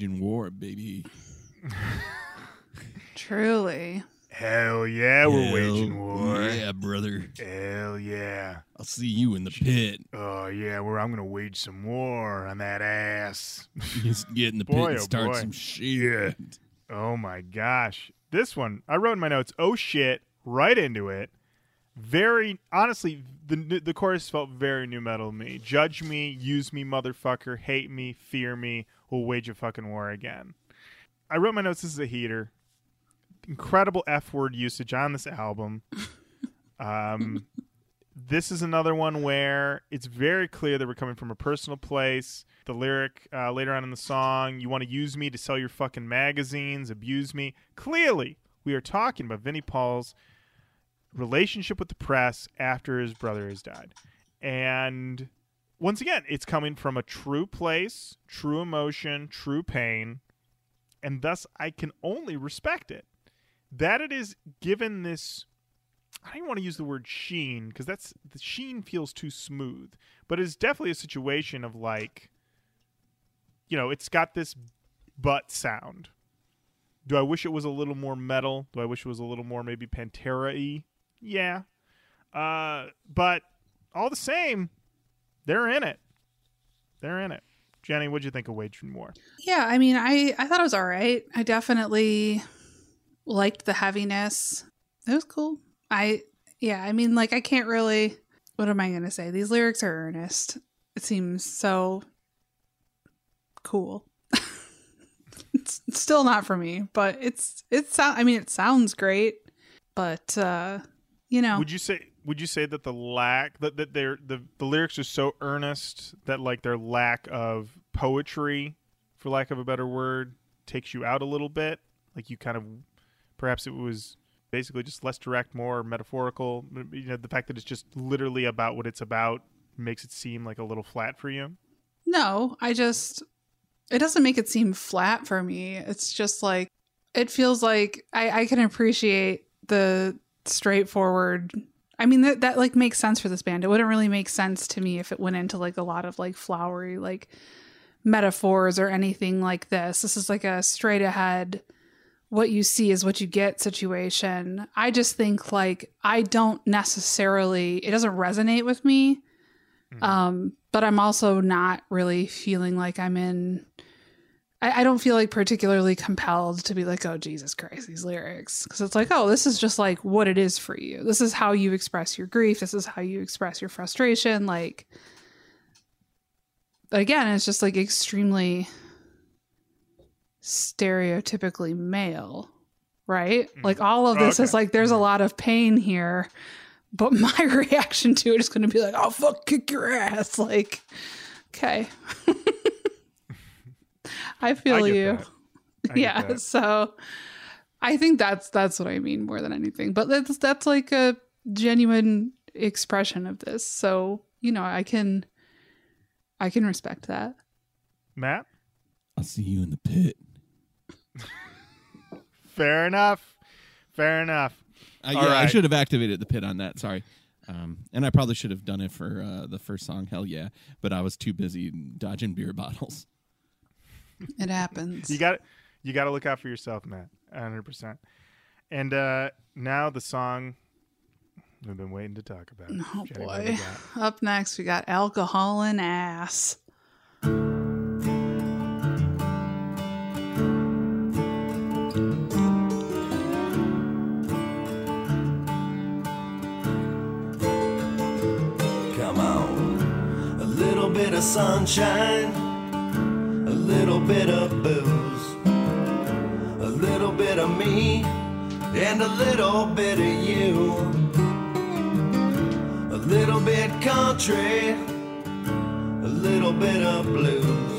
Waging war, baby. Truly. Hell yeah, we're waging war. Yeah, brother. Hell yeah. I'll see you in the pit. Oh yeah, where I'm gonna wage some war on that ass. Just get in the pit and oh start boy. some shit. oh my gosh, this one I wrote in my notes. Oh shit, right into it. Very honestly, the the chorus felt very nu metal to me. Judge me, use me, motherfucker. Hate me, fear me. We'll wage a fucking war again. I wrote my notes. This is a heater. Incredible f word usage on this album. Um, this is another one where it's very clear that we're coming from a personal place. The lyric uh, later on in the song, you want to use me to sell your fucking magazines, abuse me. Clearly, we are talking about Vinnie Paul's relationship with the press after his brother has died. And once again, it's coming from a true place, true emotion, true pain, and thus I can only respect it. That it is given this I don't even want to use the word sheen because that's the sheen feels too smooth, but it's definitely a situation of like, you know, it's got this butt sound. Do I wish it was a little more metal? Do I wish it was a little more maybe Pantera y? Yeah. Uh, but all the same, they're in it. They're in it. Jenny, what'd you think of Waging War? Yeah, I mean, I I thought it was all right. I definitely liked the heaviness. It was cool. I yeah, I mean, like I can't really. What am I gonna say? These lyrics are earnest. It seems so cool. it's still not for me, but it's it's. I mean, it sounds great, but uh, you know, Would you say would you say that the lack that, that they're the, the lyrics are so earnest that like their lack of poetry, for lack of a better word, takes you out a little bit? Like you kind of perhaps it was basically just less direct, more metaphorical. You know, the fact that it's just literally about what it's about makes it seem like a little flat for you. No, I just it doesn't make it seem flat for me. It's just like it feels like I, I can appreciate the straightforward I mean that that like makes sense for this band. It wouldn't really make sense to me if it went into like a lot of like flowery like metaphors or anything like this. This is like a straight ahead what you see is what you get situation. I just think like I don't necessarily it doesn't resonate with me. Um, but I'm also not really feeling like I'm in. I, I don't feel like particularly compelled to be like, oh Jesus Christ, these lyrics, because it's like, oh, this is just like what it is for you. This is how you express your grief. This is how you express your frustration. Like, but again, it's just like extremely stereotypically male, right? Mm-hmm. Like all of this oh, is like there's a mm-hmm. lot of pain here, but my reaction to it is going to be like, "Oh fuck, kick your ass!" Like, okay, I feel I you. I Yeah, so I think that's that's what I mean more than anything. But that's that's like a genuine expression of this. So you know, I can I can respect that. Matt, I'll see you in the pit. fair enough. Fair enough. Uh, All yeah, I should have activated the pit on that. Sorry. Um, and I probably should have done it for uh, the first song, Hellyeah, but I was too busy dodging beer bottles. It happens. You got you got to look out for yourself, Matt. 100%. And uh now the song we've been waiting to talk about. Oh Jenny, boy. Up next, we got alcohol and ass. Come on. A little bit of sunshine, a little bit of booze, a little bit of me, and a little bit of you. A little bit country, a little bit of blues,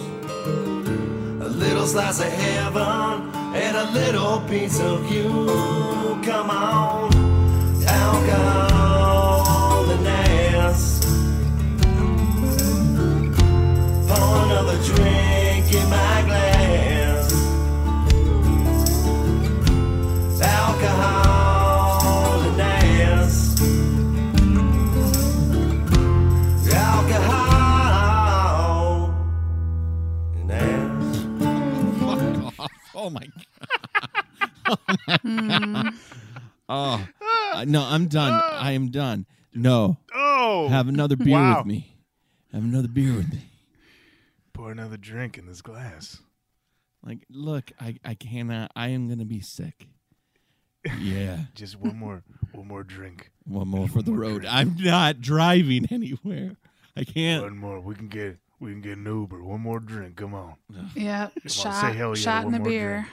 a little slice of heaven, and a little piece of you. Come on, alcohol off. Oh my god. oh, uh, no, I'm done. I am done. No, Oh, have another beer Wow. with me. Have another beer with me. pour another drink in this glass. Like, look, I, I cannot. I am gonna be sick. Yeah, Just one more, one more drink. one more for the more road. drink. I'm not driving anywhere. I can't. One more. We can get, we can get an Uber. One more drink. Come on. Yeah, Just wanna shot, say hell yeah to shot in one a beer. drink.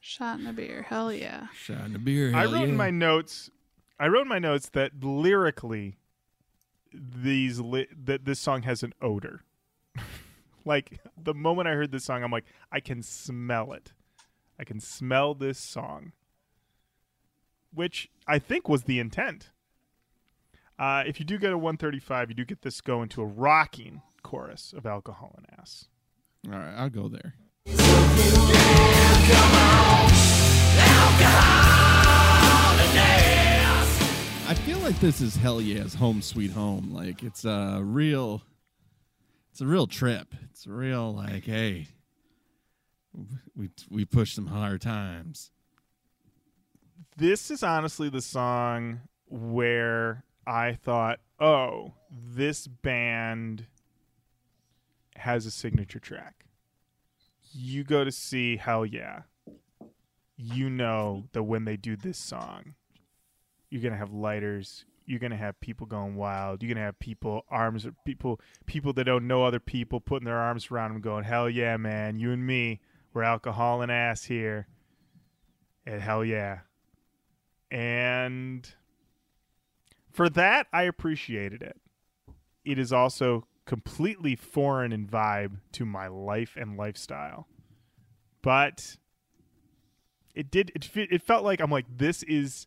Shot in a beer. Hell yeah. Shot in a beer. I hell wrote in my notes. I wrote in my notes that lyrically, these li- that this song has an odor. like the moment I heard this song, I'm like, I can smell it. I can smell this song, which I think was the intent. Uh, if you do get a 135, you do get this go into a rocking chorus of alcohol and ass. All right, I'll go there. I feel like this is Hellyeah's home sweet home. Like it's a real, it's a real trip. It's a real like, hey, we we push some hard times. this is honestly the song where I thought, oh, this band has a signature track. You go to see Hellyeah. You know that when they do this song, you're gonna have lighters. You're gonna have people going wild. You're gonna have people arms people people that don't know other people putting their arms around them, going Hell yeah, man! You and me, we're alcohol and ass here. And hell yeah. And for that, I appreciated it. It is also completely foreign in vibe to my life and lifestyle. But it did it fe- it felt like I'm like this is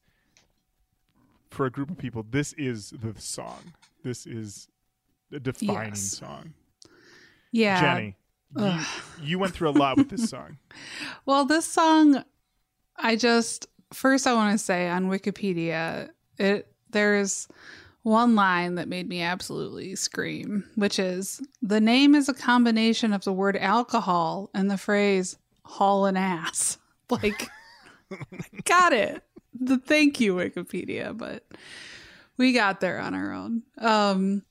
for a group of people this is the song. This is a defining Yes. song. Yeah. Jenny, you, you went through a lot with this song. Well, this song, I just first I want to say on Wikipedia, it there's one line that made me absolutely scream, which is the name is a combination of the word alcohol and the phrase haul an ass. Like, got it. The thank you Wikipedia, but we got there on our own. Um,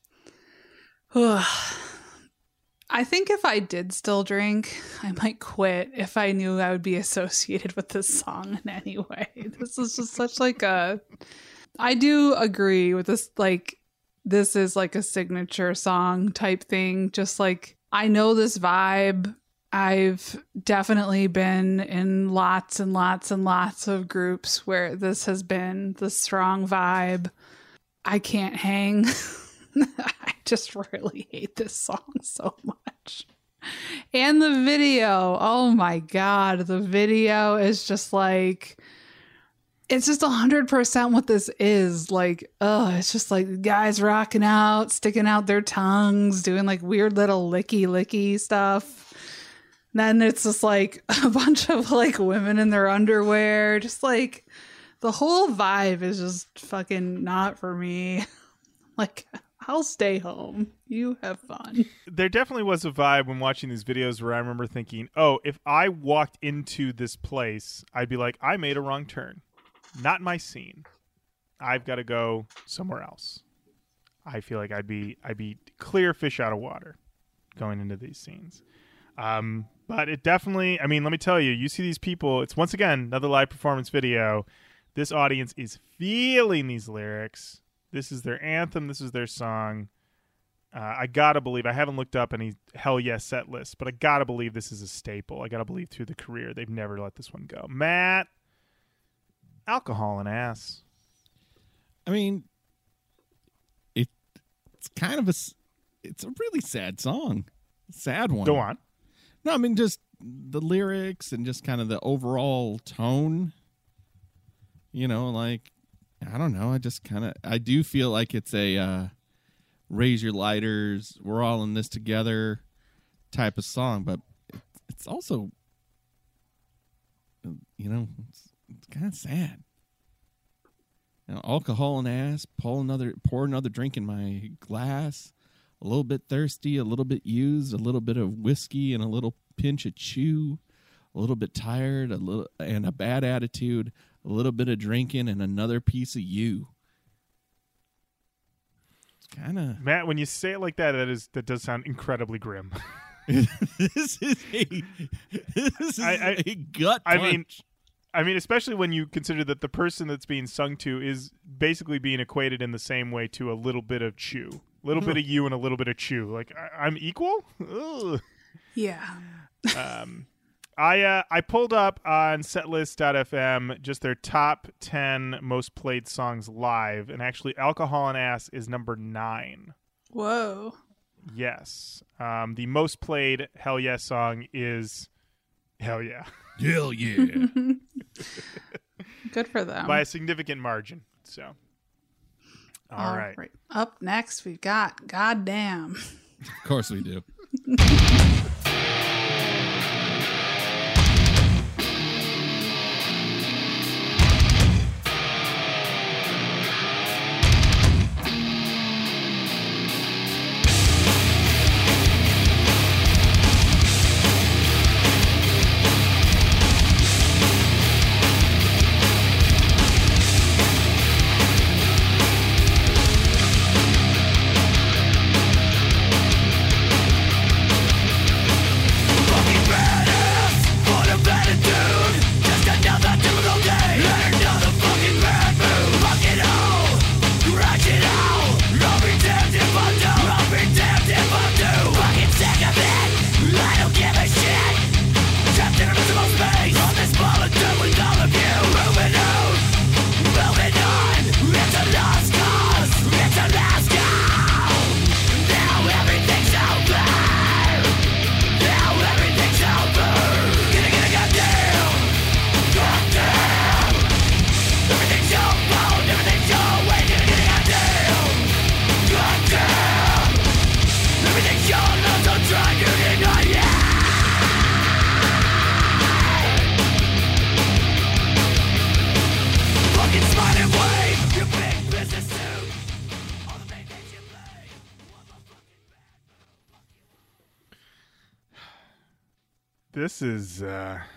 I think if I did still drink, I might quit if I knew I would be associated with this song in any way. This is just such like a I do agree with this like this is like a signature song type thing. Just like I know this vibe. I've definitely been in lots and lots and lots of groups where this has been the strong vibe. I can't hang. I just really hate this song so much. And the video, oh my god, the video is just like it's just a hundred percent what this is. Like, oh, it's just like guys rocking out, sticking out their tongues, doing like weird little licky licky stuff. And Then it's just like a bunch of like women in their underwear, just like the whole vibe is just fucking not for me. Like, I'll stay home. You have fun. there definitely was a vibe when watching these videos where I remember thinking, "Oh, if I walked into this place, I'd be like, I made a wrong turn. Not my scene. I've got to go somewhere else." I feel like I'd be I'd be clear fish out of water going into these scenes. Um, but it definitely, I mean, let me tell you, you see these people. It's once again another live performance video. This audience is feeling these lyrics. This is their anthem. This is their song. Uh, I gotta believe I haven't looked up any hell yes set list, but I gotta believe this is a staple. I gotta believe through the career they've never let this one go. Matt, alcohol and ass. I mean, it it's kind of a it's a really sad song, sad one. Go on. No, I mean just the lyrics and just kind of the overall tone. You know, like I don't know. I just kind of I do feel like it's a uh, raise your lighters. We're all in this together type of song, but it's also you know it's, it's kind of sad. You know, alcohol and ass. Pour another pour another drink in my glass. A little bit thirsty, a little bit used, a little bit of whiskey, and a little pinch of chew. A little bit tired, a little and a bad attitude. A little bit of drinking and another piece of you. It's kind of Matt, when you say it like that, that is that does sound incredibly grim. this is a this is I- I- a gut. I mean, punch. I mean, especially when you consider that the person that's being sung to is basically being equated in the same way to a little bit of chew, a little bit of you and a little bit of chew. Like I, I'm equal. Ugh. Yeah. um, I uh, I pulled up on setlist.fm just their top ten most played songs live, and actually, "Alcohol and Ass" is number nine. Whoa. Yes, um, the most played "Hell Yes" song is "Hell Yeah" hell yeah. Good for them. by a significant margin. So, all right. right. Up next, we've got Goddamn. of course we do.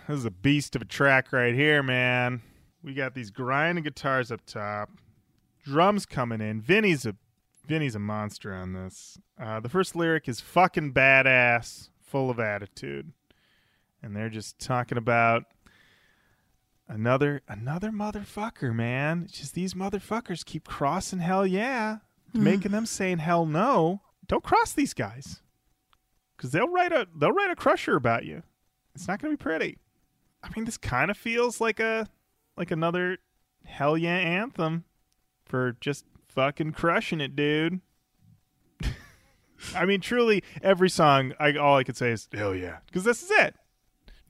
this is a beast of a track right here, man. We got these grinding guitars up top, drums coming in. Vinnie's a Vinnie's a monster on this. Uh, the first lyric is fucking badass, full of attitude, and they're just talking about another another motherfucker, man. It's just these motherfuckers keep crossing hell yeah, making them saying hell no. Don't cross these guys because they'll write a they'll write a crusher about you. It's not going to be pretty. I mean, this kind of feels like a like another hell yeah anthem for just fucking crushing it, dude. I mean, truly, every song, I all I could say is hell yeah, because this is it.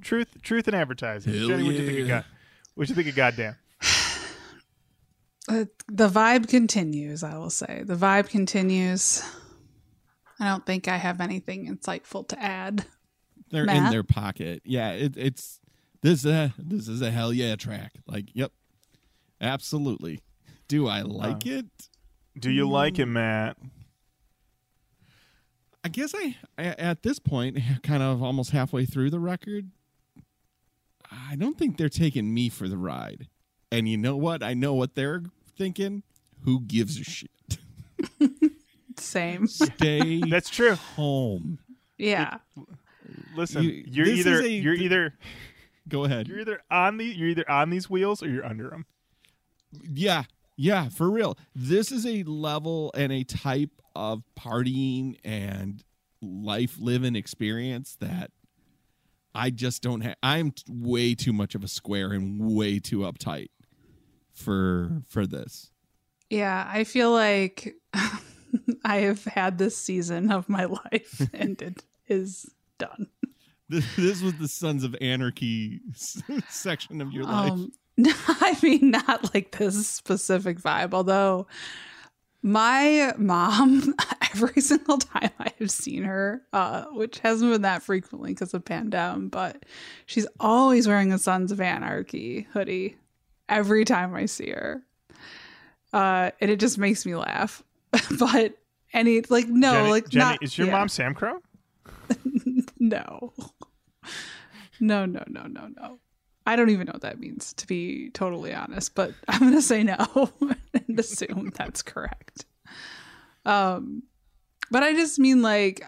Truth, truth, and advertising. Hell Jenny, what you think yeah. of God? What you think of goddamn? Uh, the vibe continues, I will say. The vibe continues. I don't think I have anything insightful to add. They're in their pocket. Yeah, it, it's this. Uh, this is a hell yeah track. Like, yep, absolutely. Do I like it? Do you like it, Matt? I guess I, I at this point, kind of almost halfway through the record, I don't think they're taking me for the ride. And you know what? I know what they're thinking. Who gives a shit? Same. Stay That's true. home. Yeah. Listen, You- you, are either a- you're either Go ahead. you're either on the you're either on these wheels or you're under them. Yeah, yeah, for real. This is a level and a type of partying and life living experience that I just don't have. I'm way too much of a square and way too uptight for for this. Yeah. I feel like I have had this season of my life and it is done. This, this was the Sons of Anarchy section of your life. Um, I mean, not like this specific vibe, although my mom, every single time I have seen her, uh, which hasn't been that frequently because of pandemic, but she's always wearing a Sons of Anarchy hoodie every time I see her. Uh, and it just makes me laugh. but any like no, Jenny, like Jenny, not is your yeah. mom Sam Crow? No. No, no, no, no, no. I don't even know what that means, to be totally honest, but I'm going to say no and assume that's correct. Um, but I just mean like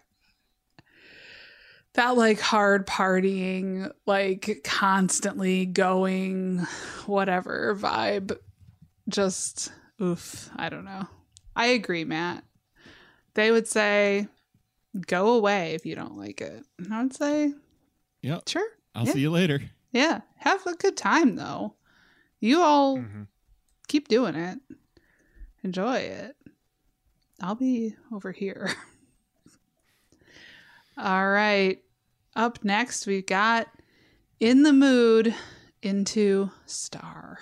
that, like hard partying, like constantly going, whatever vibe. Just, oof, I don't know. I agree, Matt. They would say, go away if you don't like it. And I would say, yeah, sure. I'll yeah. see you later. Yeah. Have a good time though. You all Mhm. keep doing it. Enjoy it. I'll be over here. all right. Up next, we've got In the Mood into Star.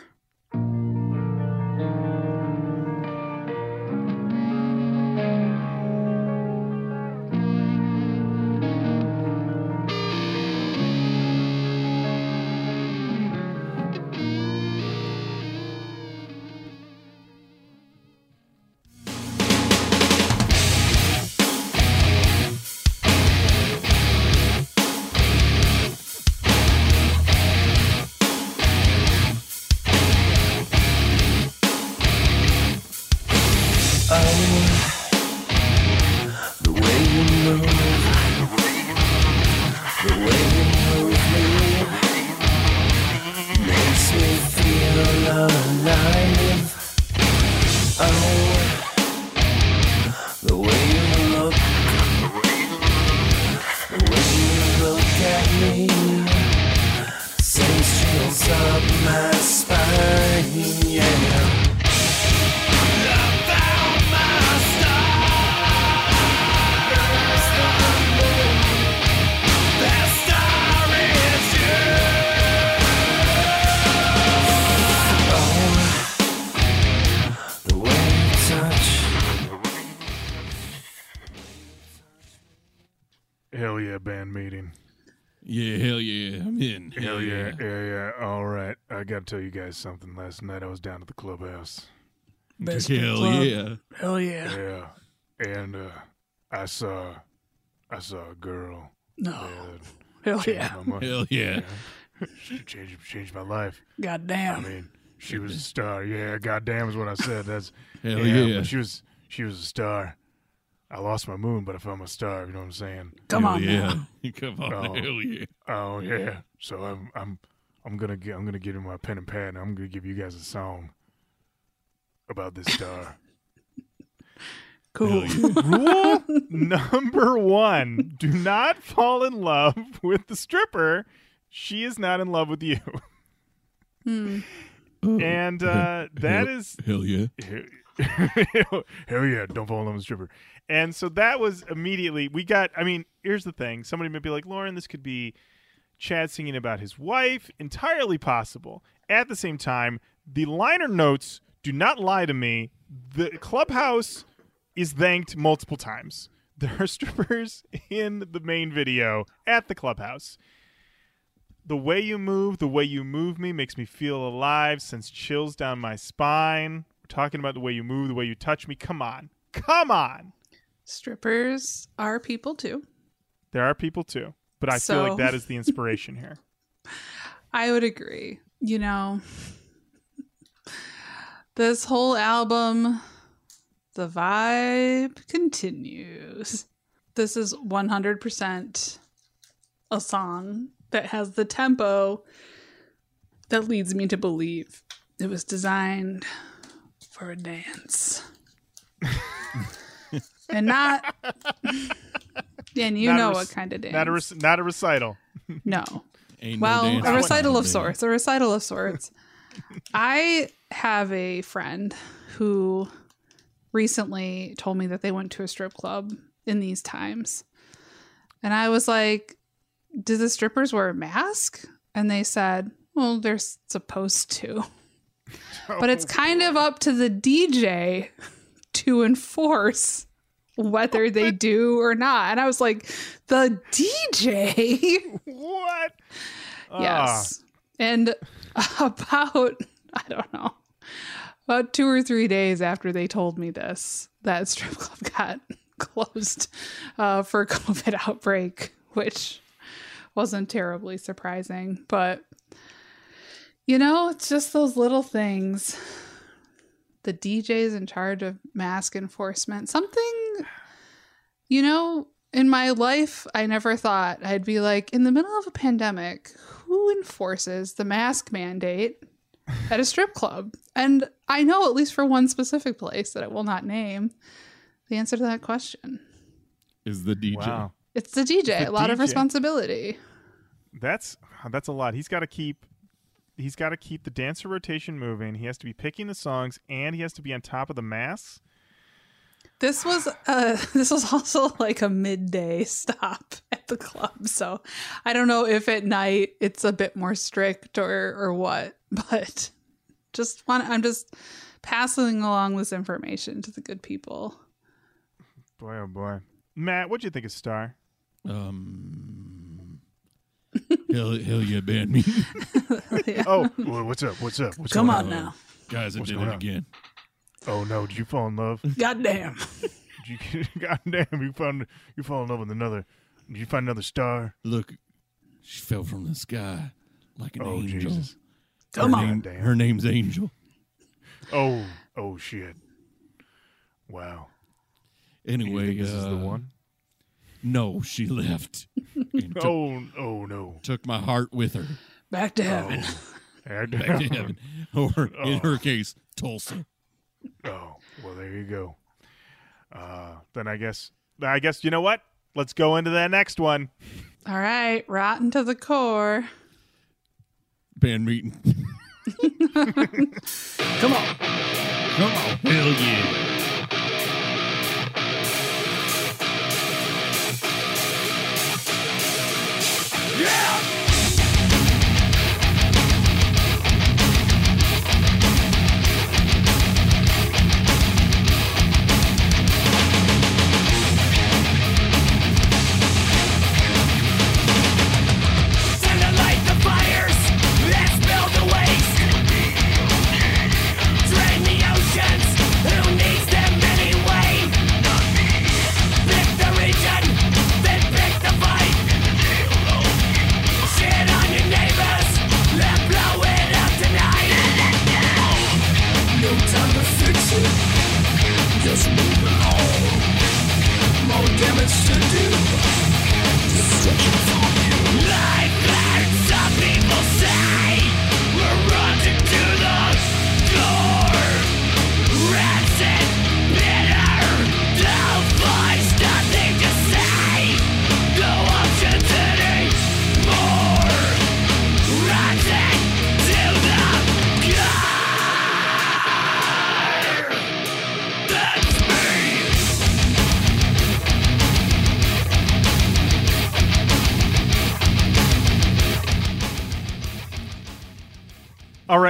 Oh. Yeah, hell yeah, I'm in. Hell yeah, yeah, yeah. All right, I got to tell you guys something. Last night I was down at the clubhouse. Best Hell club. yeah. Hell yeah. Yeah, and uh, I saw, I saw a girl. No. Hell yeah. my mind. Hell yeah. She changed, changed my life. God damn. I mean, she was a star. Yeah, goddamn is what I said. That's Hell yeah. yeah. She was, she was a star. I lost my moon, but I found my star. You know what I'm saying? Come Hell on yeah. now. Come on. Oh. Hell yeah. Oh yeah. So I'm, I'm, I'm gonna get, I'm gonna get in my pen and pad, and I'm gonna give you guys a song about this star. Cool. Rule number one: Do not fall in love with the stripper. She is not in love with you. And uh, that hell, is Hell yeah. hell yeah! Don't fall in love with the stripper. And so that was immediately we got. I mean, here's the thing: somebody might be like, Lorin, this could be Chad singing about his wife. Entirely possible. At the same time, the liner notes do not lie to me. The clubhouse is thanked multiple times. There are strippers in the main video at the clubhouse. The way you move, the way you move me makes me feel alive, sends chills down my spine. We're talking about the way you move, the way you touch me. Come on. Come on. Strippers are people too. There are people too, but I feel like that is the inspiration here. I would agree. You know, this whole album, the vibe continues. This is 100% a song that has the tempo that leads me to believe it was designed for a dance. and not, and you Not know rec- what kind of dance. Not a rec- not a recital. no. Ain't Well, dance a recital of sorts. A recital of sorts. I have a friend who recently told me that they went to a strip club in these times. And I was like, Do the strippers wear a mask? And they said, Well, they're supposed to. But it's oh, kind of up to the DJ to enforce whether they do or not. And I was like, The DJ? what? Ah, Yes. And about, I don't know, about two or three days after they told me this, that strip club got closed uh, for a COVID outbreak, which wasn't terribly surprising. But, you know, it's just those little things. The DJ's in charge of mask enforcement. Something, you know, in my life, I never thought I'd be like, in the middle of a pandemic, who enforces the mask mandate at a strip club? And I know, at least for one specific place that I will not name, the answer to that question. Is the DJ. Wow. It's the DJ, The a lot of responsibility. That's that's a lot. He's got to keep he's got to keep the dancer rotation moving. He has to be picking the songs and he has to be on top of the mass. This was uh this was also like a midday stop at the club. So I don't know if at night it's a bit more strict or or what, but just want I'm just passing along this information to the good people. Boy oh boy. Matt, what'd you think of Star? Um. Hell, hell yeah, band me. Oh, well, what's up? What's up? What's Come going on now. Guys, I What's did going it on? again. Oh no, did you fall in love? Goddamn. Did you goddamn you found you fall in love with another did you find another star? Look, she fell from the sky like an Oh angel. Jesus. Come Her on. name- Her name's Angel. Oh, oh shit. Wow. Do you Anyway, think this is the uh, one? No, she left. took, Oh, oh no. took my heart with her Back to heaven. Back back to heaven, or in her case, Tulsa. Oh, well, there you go. Uh, then I guess, I guess you know what? Let's go into that next one. All right, rotten to the core. Band meeting. Come on. Come on, hell yeah.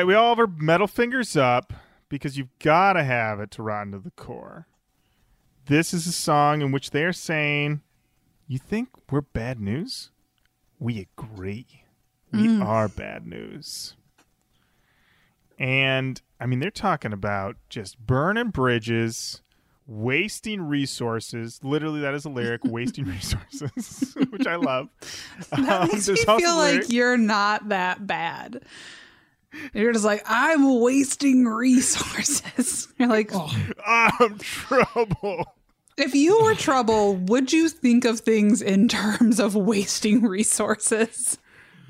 Right, we all have our metal fingers up because you've got to have it to rotten to the core. This is a song in which they're saying, "You think we're bad news? We agree. We are bad news." And I mean, they're talking about just burning bridges, wasting resources. Literally, that is a lyric: wasting resources, which I love. That Um, makes me feel lyric- like you're not that bad. You're just like, I'm wasting resources. You're like, oh. I'm trouble. if you were trouble, would you think of things in terms of wasting resources?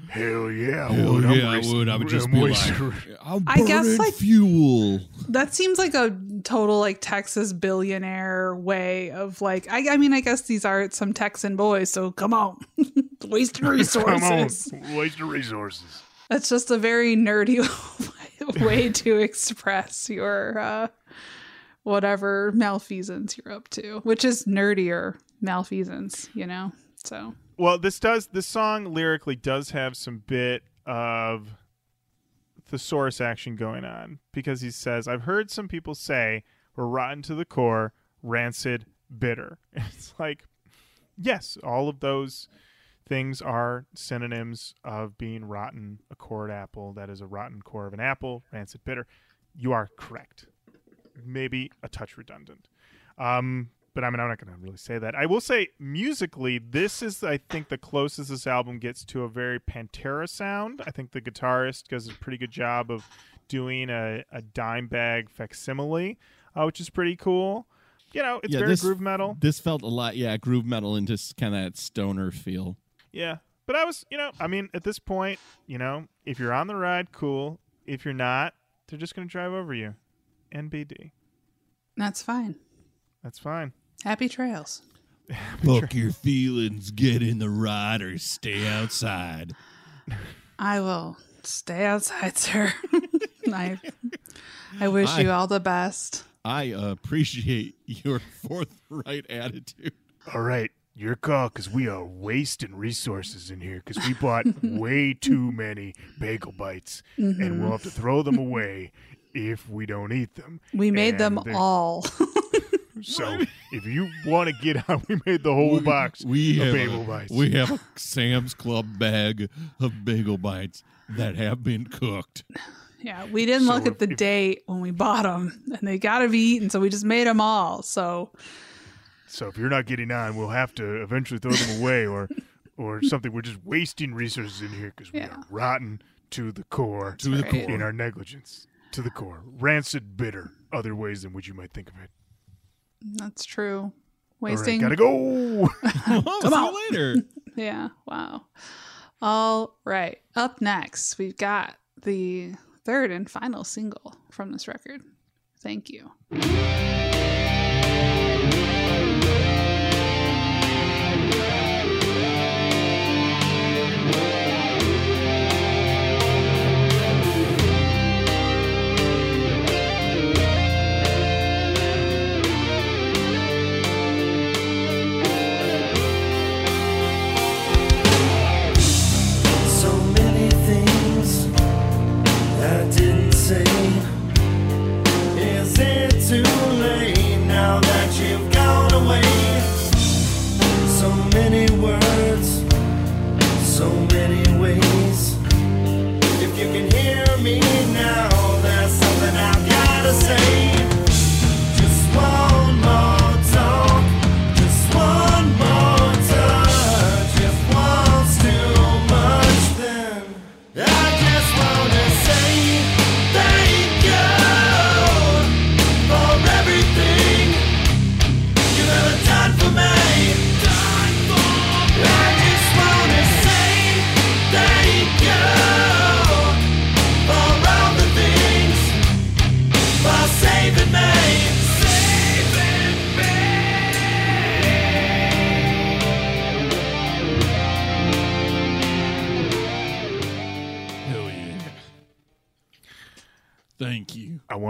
Hell yeah, I Hell would. I'm yeah, I would. I would just I'm be wasting- like, I'm I guess, like- fuel. That seems like a total like Texas billionaire way of like. I, I mean, I guess these are some Texan boys, so come on, wasting Come resources. on, wasting resources. That's just a very nerdy way to express your uh, whatever malfeasance you're up to, which is nerdier malfeasance, you know. So Well, this does this song lyrically does have some bit of thesaurus action going on because he says, "I've heard some people say we're rotten to the core, rancid, bitter." It's like, yes, all of those things are synonyms of being rotten. A cored apple that is a rotten core of an apple, rancid, bitter. You are correct. Maybe a touch redundant. Um, but I mean, I'm not going to really say that. I will say musically, this is, I think, the closest this album gets to a very Pantera sound. I think the guitarist does a pretty good job of doing a, a Dimebag facsimile, uh, which is pretty cool. You know, it's Yeah, very this- groove metal. This felt a lot, yeah, groove metal and just kind of that stoner feel. Yeah. But I was, you know, I mean, at this point, you know, if you're on the ride, cool. If you're not, they're just going to drive over you. NBD. that's fine. That's fine. Happy trails. Fuck your feelings, get in the ride or stay outside. I will stay outside, sir. I I wish I- you all the best. I uh, appreciate your forthright attitude. All right, your call because we are wasting resources in here because we bought way too many bagel bites and we'll have to throw them mm-hmm. away if we don't eat them. We made them And they're- all. So if you want to get out, we made the whole box We of have bagel a, bites. we have a Sam's Club bag of bagel bites that have been cooked. yeah, we didn't So look if- at the if- date when we bought them, and they got to be eaten, so we just made them all. So so if you're not getting on, we'll have to eventually throw them away or or something. We're just wasting resources in here because we Yeah. are rotten to the core, To the core. in our negligence, to the core, rancid, bitter, other ways in which you might think of it. that's true. All right, Wasting. gotta go. See on. later. Yeah. Wow. All right. Up next, we've got the third and final single from this record. Thank you.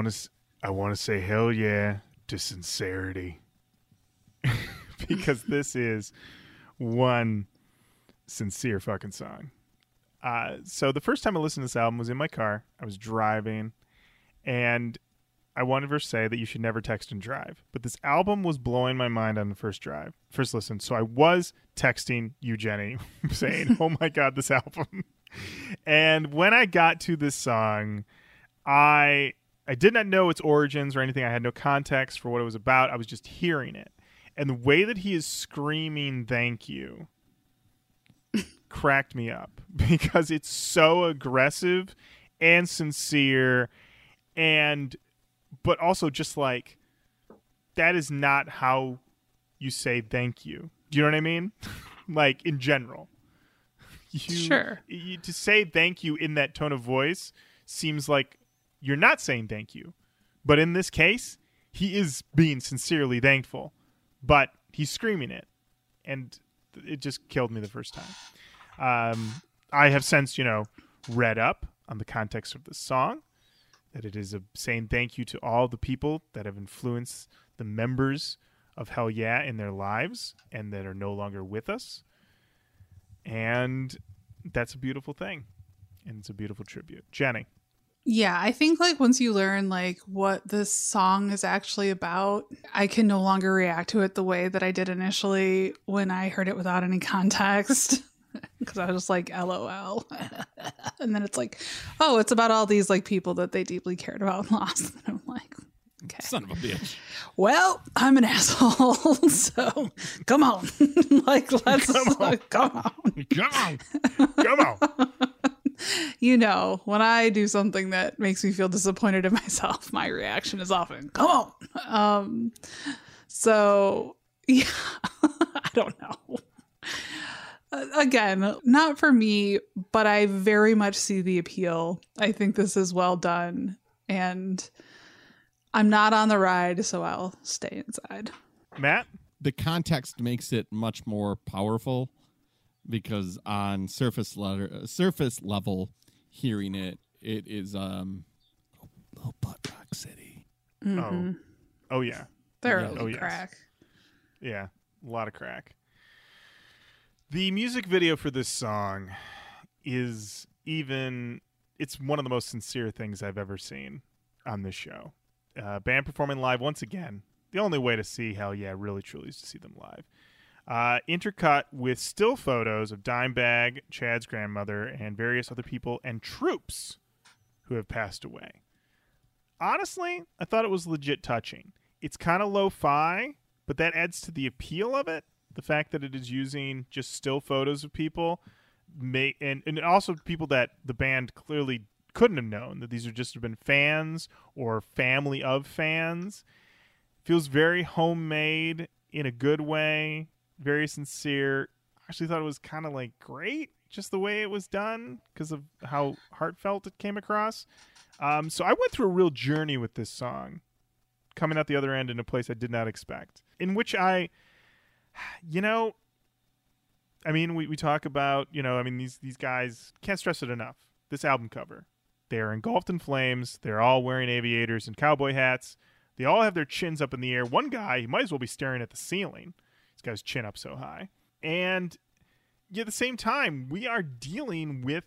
Want to. I want to say hell yeah to sincerity, because this is one sincere fucking song. Uh, so the first time I listened to this album was in my car. I was driving, and I wanted to say that you should never text and drive. But this album was blowing my mind on the first drive, first listen. So I was texting you, Jenny, saying, "Oh my god, this album!" and when I got to this song, I I did not know its origins or anything. I had no context for what it was about. I was just hearing it, and the way that he is screaming "Thank you." cracked me up because it's so aggressive and sincere and but also just like that is not how you say thank you. Do you know what I mean? like in general. You, Sure. You, to say thank you in that tone of voice seems like you're not saying thank you. But in this case, he is being sincerely thankful, but he's screaming it. And it just killed me the first time. Um, I have since, you know, read up on the context of the song, that it is a saying thank you to all the people that have influenced the members of Hellyeah in their lives and that are no longer with us. And that's a beautiful thing. And it's a beautiful tribute. Jenny. Yeah, I think like once you learn like what this song is actually about, I can no longer react to it the way that I did initially when I heard it without any context. Because I was just like, LOL. and then it's like, oh, it's about all these like people that they deeply cared about and lost. And I'm like, okay. Son of a bitch. Well, I'm an asshole. so come on. like, let's Come on. come on. Come on. Come on. You know, when I do something that makes me feel disappointed in myself, my reaction is often, come on. Um, so, yeah, I don't know. Uh, Again, not for me, but I very much see the appeal. I think this is well done. And I'm not on the ride, so I'll stay inside. Matt? the context makes it much more powerful because on surface letter, uh, surface level hearing it it is um little butt rock city Mhm. Oh. Oh, yeah. Thoroughly Oh, yes. crack. Yeah, a lot of crack. The music video for this song is even it's one of the most sincere things I've ever seen on this show. Uh, band performing live once again. The only way to see Hellyeah really truly is to see them live. Uh, intercut with still photos of Dimebag, Chad's grandmother, and various other people and troops who have passed away. Honestly, I thought it was legit touching. It's kind of lo fi, but that adds to the appeal of it. The fact that it is using just still photos of people, may, and, and also people that the band clearly couldn't have known that these are just have been fans or family of fans. Feels very homemade in a good way, very sincere. I actually thought it was kind of like great, just the way it was done because of how heartfelt it came across. Um, so I went through a real journey with this song coming out the other end in a place I did not expect. In which I, you know, I mean, we, we talk about, you know, I mean, these, these guys can't stress it enough. This album cover, they are engulfed in flames. They're all wearing aviators and cowboy hats. They all have their chins up in the air. One guy, he might as well be staring at the ceiling. He's got his chin up so high. And yet at the same time, we are dealing with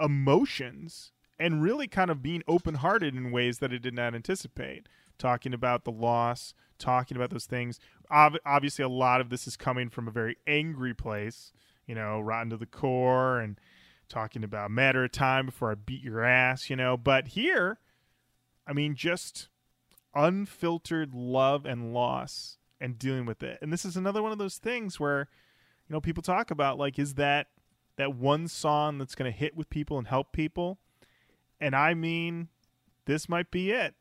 emotions and really kind of being open hearted in ways that I did not anticipate. Talking about the loss, talking about those things. Ob- obviously, a lot of this is coming from a very angry place, you know, rotten to the core and talking about matter of time before I beat your ass, you know. But here, I mean, just unfiltered love and loss and dealing with it. And this is another one of those things where, you know, people talk about like, is that that one song that's going to hit with people and help people? And I mean, this might be it.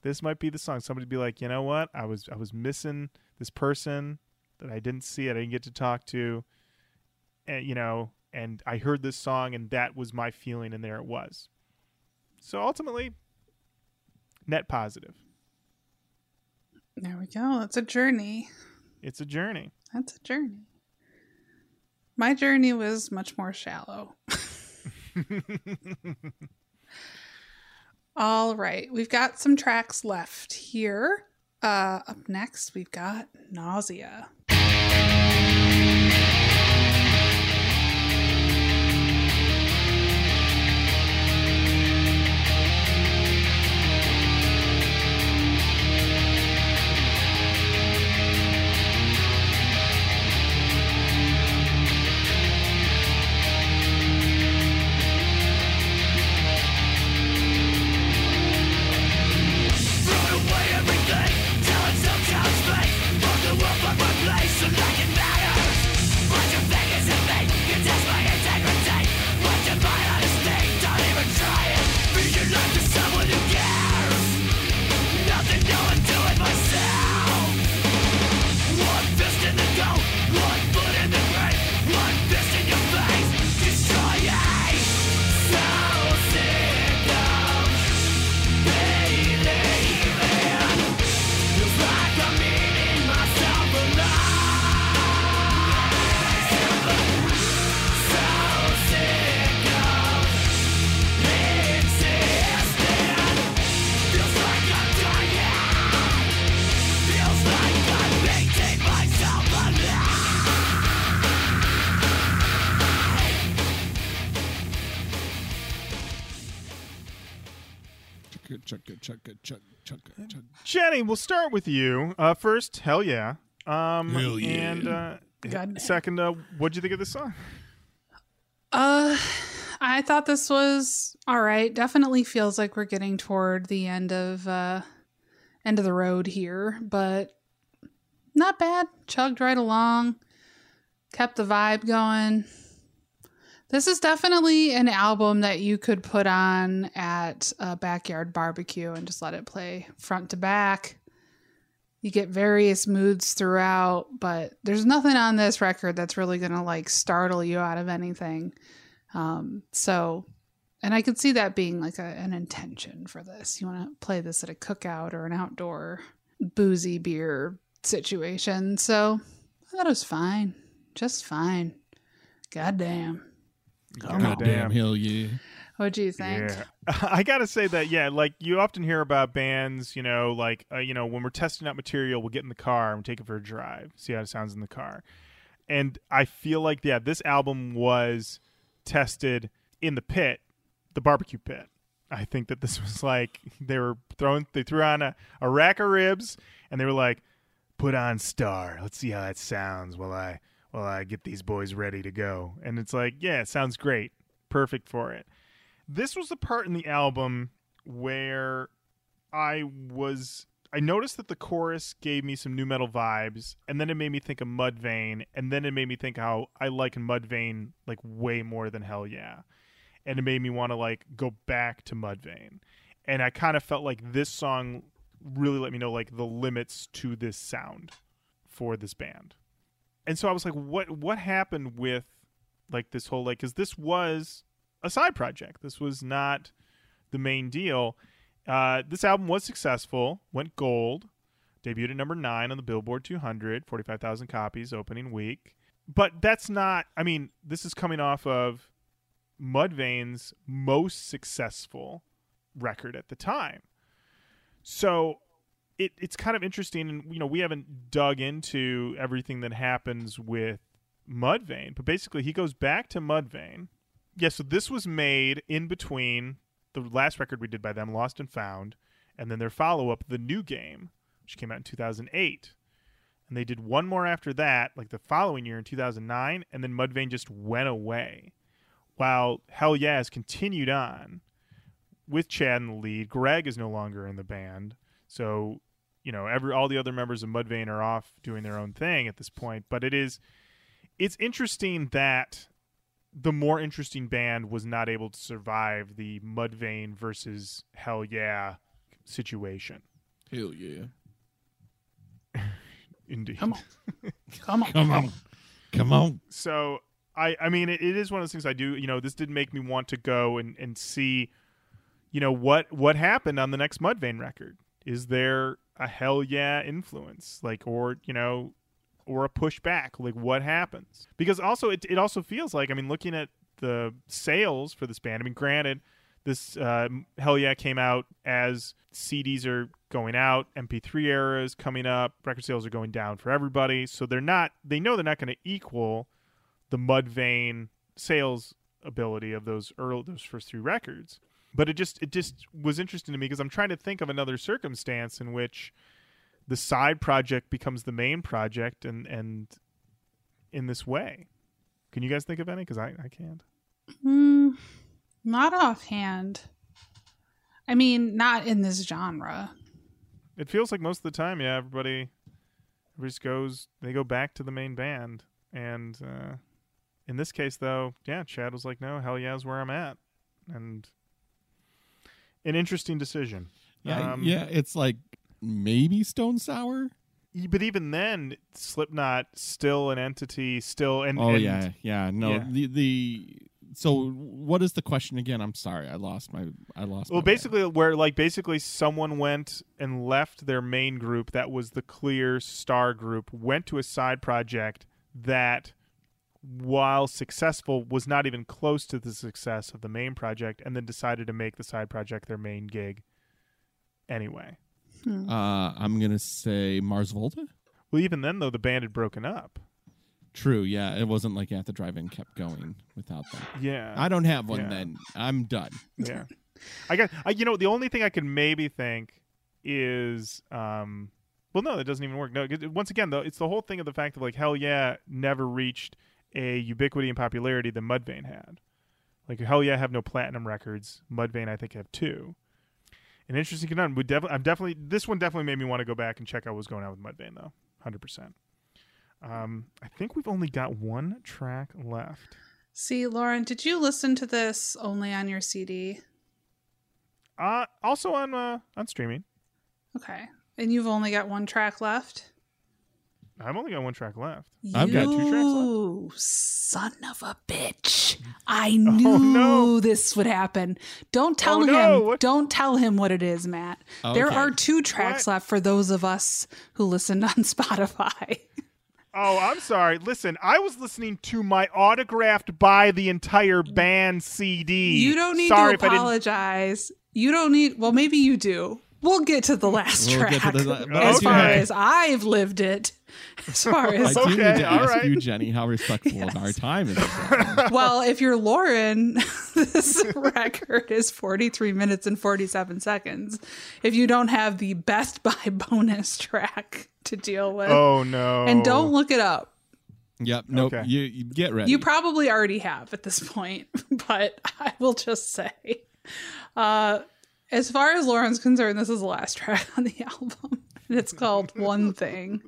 This might be the song. Somebody be like, you know what? I was I was missing this person that I didn't see. I didn't get to talk to, and you know, and I heard this song, and that was my feeling, and there it was. So ultimately, net positive. There we go. It's a journey. It's a journey. That's a journey. My journey was much more shallow. All right, we've got some tracks left here. Uh, up next, we've got Nausea. Chugga, chugga, chugga, chugga, chugga. Jenny, we'll start with you. Uh, first, hell yeah. Um, Hell yeah. And uh, Goddamn. second, uh, what'd you think of this song? Uh, I thought this was all right. Definitely feels like we're getting toward the end of uh end of the road here, but not bad. Chugged right along. Kept the vibe going. This is definitely an album that you could put on at a backyard barbecue and just let it play front to back. You get various moods throughout, but there's nothing on this record that's really going to like startle you out of anything. Um, so, and I could see that being like a, an intention for this. You want to play this at a cookout or an outdoor boozy beer situation. So I thought it was fine. Just fine. Goddamn. God damn, hell yeah. What do you think? Yeah, I gotta say that. Yeah, like you often hear about bands, you know, like uh, you know when we're testing out material, we'll get in the car and take it for a drive, see how it sounds in the car. And I feel like yeah, this album was tested in the pit, the barbecue pit. I think that this was like they were throwing, they threw on a, a rack of ribs, and they were like, "Put on Star, let's see how that sounds." While I while I get these boys ready to go, and it's like, yeah, it sounds great, perfect for it. This was the part in the album where I was I noticed that the chorus gave me some nu metal vibes, and then it made me think of Mudvayne, and then it made me think how I like Mudvayne like way more than Hellyeah, and it made me want to like go back to Mudvayne, and I kind of felt like this song really let me know like the limits to this sound for this band, and so I was like, what what happened with like this whole like because this was a side project. This was not the main deal. Uh, this album was successful, went gold, debuted at number nine on the Billboard 200, 45,000 copies opening week. But that's not, I mean, this is coming off of Mudvayne's most successful record at the time. So it, it's kind of interesting. And, you know, we haven't dug into everything that happens with Mudvayne, but basically he goes back to Mudvayne yeah, so this was made in between the last record we did by them, Lost and Found, and then their follow up, The New Game, which came out in 2008. And they did one more after that, like the following year in 2009, and then Mudvayne just went away. While Hellyeah has continued on with Chad in the lead. Greg is no longer in the band. So, you know, every all the other members of Mudvayne are off doing their own thing at this point. But it is it's interesting that the more interesting band was not able to survive the Mudvayne versus Hellyeah situation. Hell yeah. Indeed. Come on. Come on. Come on. Come on. So I I mean it, it is one of those things I do, you know, this did make me want to go and, and see, you know, what what happened on the next Mudvayne record. Is there a Hellyeah influence? Like or, you know, or a pushback? Like what happens? Because also it, it also feels like i mean looking at the sales for this band i mean granted this uh, Hellyeah came out as cds are going out mp3 era is coming up record sales are going down for everybody. So they're not they know they're not going to equal the mudvayne sales ability of those early those first three records but it just it just was interesting to me because i'm trying to think of another circumstance in which the side project becomes the main project and and in this way. Can you guys think of any? Because I, I can't. Mm, not offhand. I mean, not in this genre. it feels like most of the time yeah everybody everybody just goes they go back to the main band. And uh in this case though yeah chad was like no hell yeah is where i'm at. And an interesting decision Yeah, Um, yeah, it's like maybe Stone Sour. but even then slipknot still an entity still and Oh and- yeah, yeah. No, Yeah. the the so what is the question again? I'm sorry, I lost my I lost. Well, basically, where like basically someone went and left their main group that was the clear star group, went to a side project that, while successful, was not even close to the success of the main project, and then decided to make the side project their main gig. Anyway, Uh, I'm gonna say Mars Volta. well, even then though, the band had broken up. True. Yeah, it wasn't like At the Drive-In kept going without that. Yeah, I don't have one. Yeah. Then I'm done. yeah. I got. I, you know, the only thing I could maybe think is, um, well, no, that doesn't even work. No, once again, though, it's the whole thing of the fact that like Hellyeah never reached a ubiquity and popularity that Mudvayne had. Like Hellyeah I have no platinum records. Mudvayne, I think, have two. An interesting conundrum. We definitely, I'm definitely. This one definitely made me want to go back and check out what's going on with Mudvayne, though. Hundred percent. Um, I think we've only got one track left. See, Lorin, did you listen to this only on your CD? Uh, also on uh, on streaming. Okay. And you've only got one track left? I've only got one track left. I've got two tracks left. You son of a bitch. I knew Oh, no. this would happen. Don't tell Oh, him. no. What- Don't tell him what it is, Matt. There are two tracks What? left for those of us who listened on Spotify. Oh, I'm sorry. Listen, I was listening to my autographed by the entire band CD. You don't need sorry to if I didn't- apologize. You don't need, well, maybe you do. We'll get to the last We'll get track to the- but as I far as I've lived it. As far I as do need Okay, to ask right. you, Jenny, how respectful of our time is. well, if you're Lorin, this record is 43 minutes and 47 seconds. If you don't have the Best Buy bonus track to deal with, Oh no! and don't look it up. Yep. Nope. Okay. You, you get ready. You probably already have at this point, but I will just say, uh, as far as Lorin's concerned, this is the last track on the album, and it's called One Thing.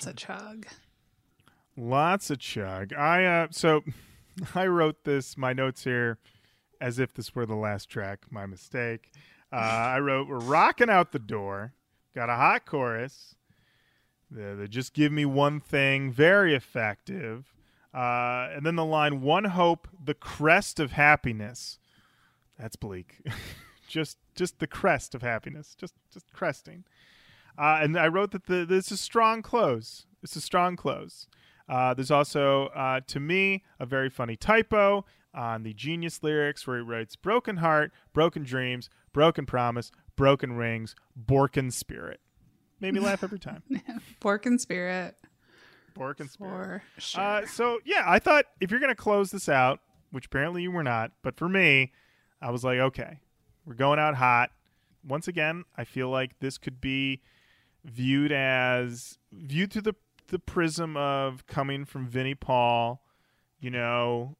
Lots of chug. Lots of chug. I uh so I wrote this my notes here as if this were the last track. My mistake. Uh, I wrote we're rocking out the door. Got a hot chorus. The, the just give me one thing. Very effective. Uh, and then the line one hope the crest of happiness. That's bleak. just just the crest of happiness. Just just cresting. Uh, and I wrote that the, this is a strong close. It's a strong close. Uh, there's also, uh, to me, a very funny typo on the Genius lyrics where he writes broken heart, broken dreams, broken promise, broken rings, Borkin spirit. Made me laugh every time. Pork and Spirit, Borkin spirit. for sure. Uh, so, yeah, I thought if you're going to close this out, which apparently you were not, but for me, I was like, okay, we're going out hot. Once again, I feel like this could be viewed as viewed through the the prism of coming from Vinnie Paul, you know,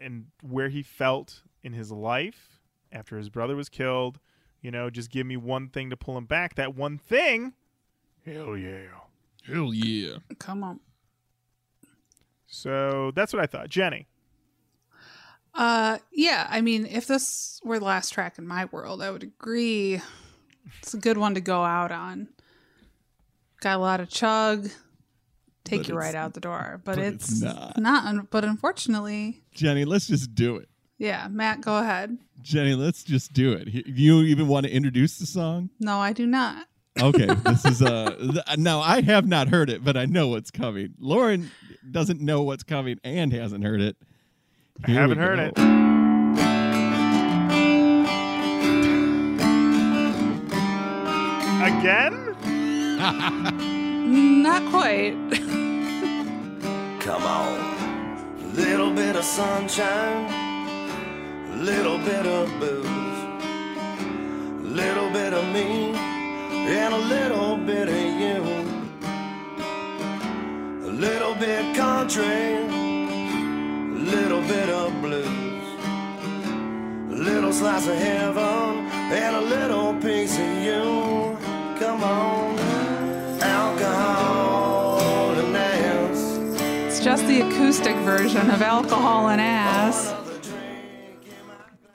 and where he felt in his life after his brother was killed. You know, just give me one thing to pull him back. That one thing. Hell yeah. Hell yeah. Come on. So that's what I thought. Jenny. Uh, yeah. I mean, if this were the last track in my world, I would agree. It's a good one to go out on. Got a lot of chug. Take But you right out the door, but, but it's, it's not. not. un- But unfortunately, Jenny, let's just do it. yeah. Matt, go ahead. Jenny, let's just do it. You even want to introduce the song? No, I do not. Okay, this is uh th- now I have not heard it, but I know what's coming. Lorin doesn't know what's coming and hasn't heard it. I haven't heard it. Again? Not quite. Come on. Little bit of sunshine, little bit of booze, little bit of me, and a little bit of you. A little bit country, a little bit of blues, a little slice of heaven, and a little piece of you. Come on, just the acoustic version of Alcohol and Ass.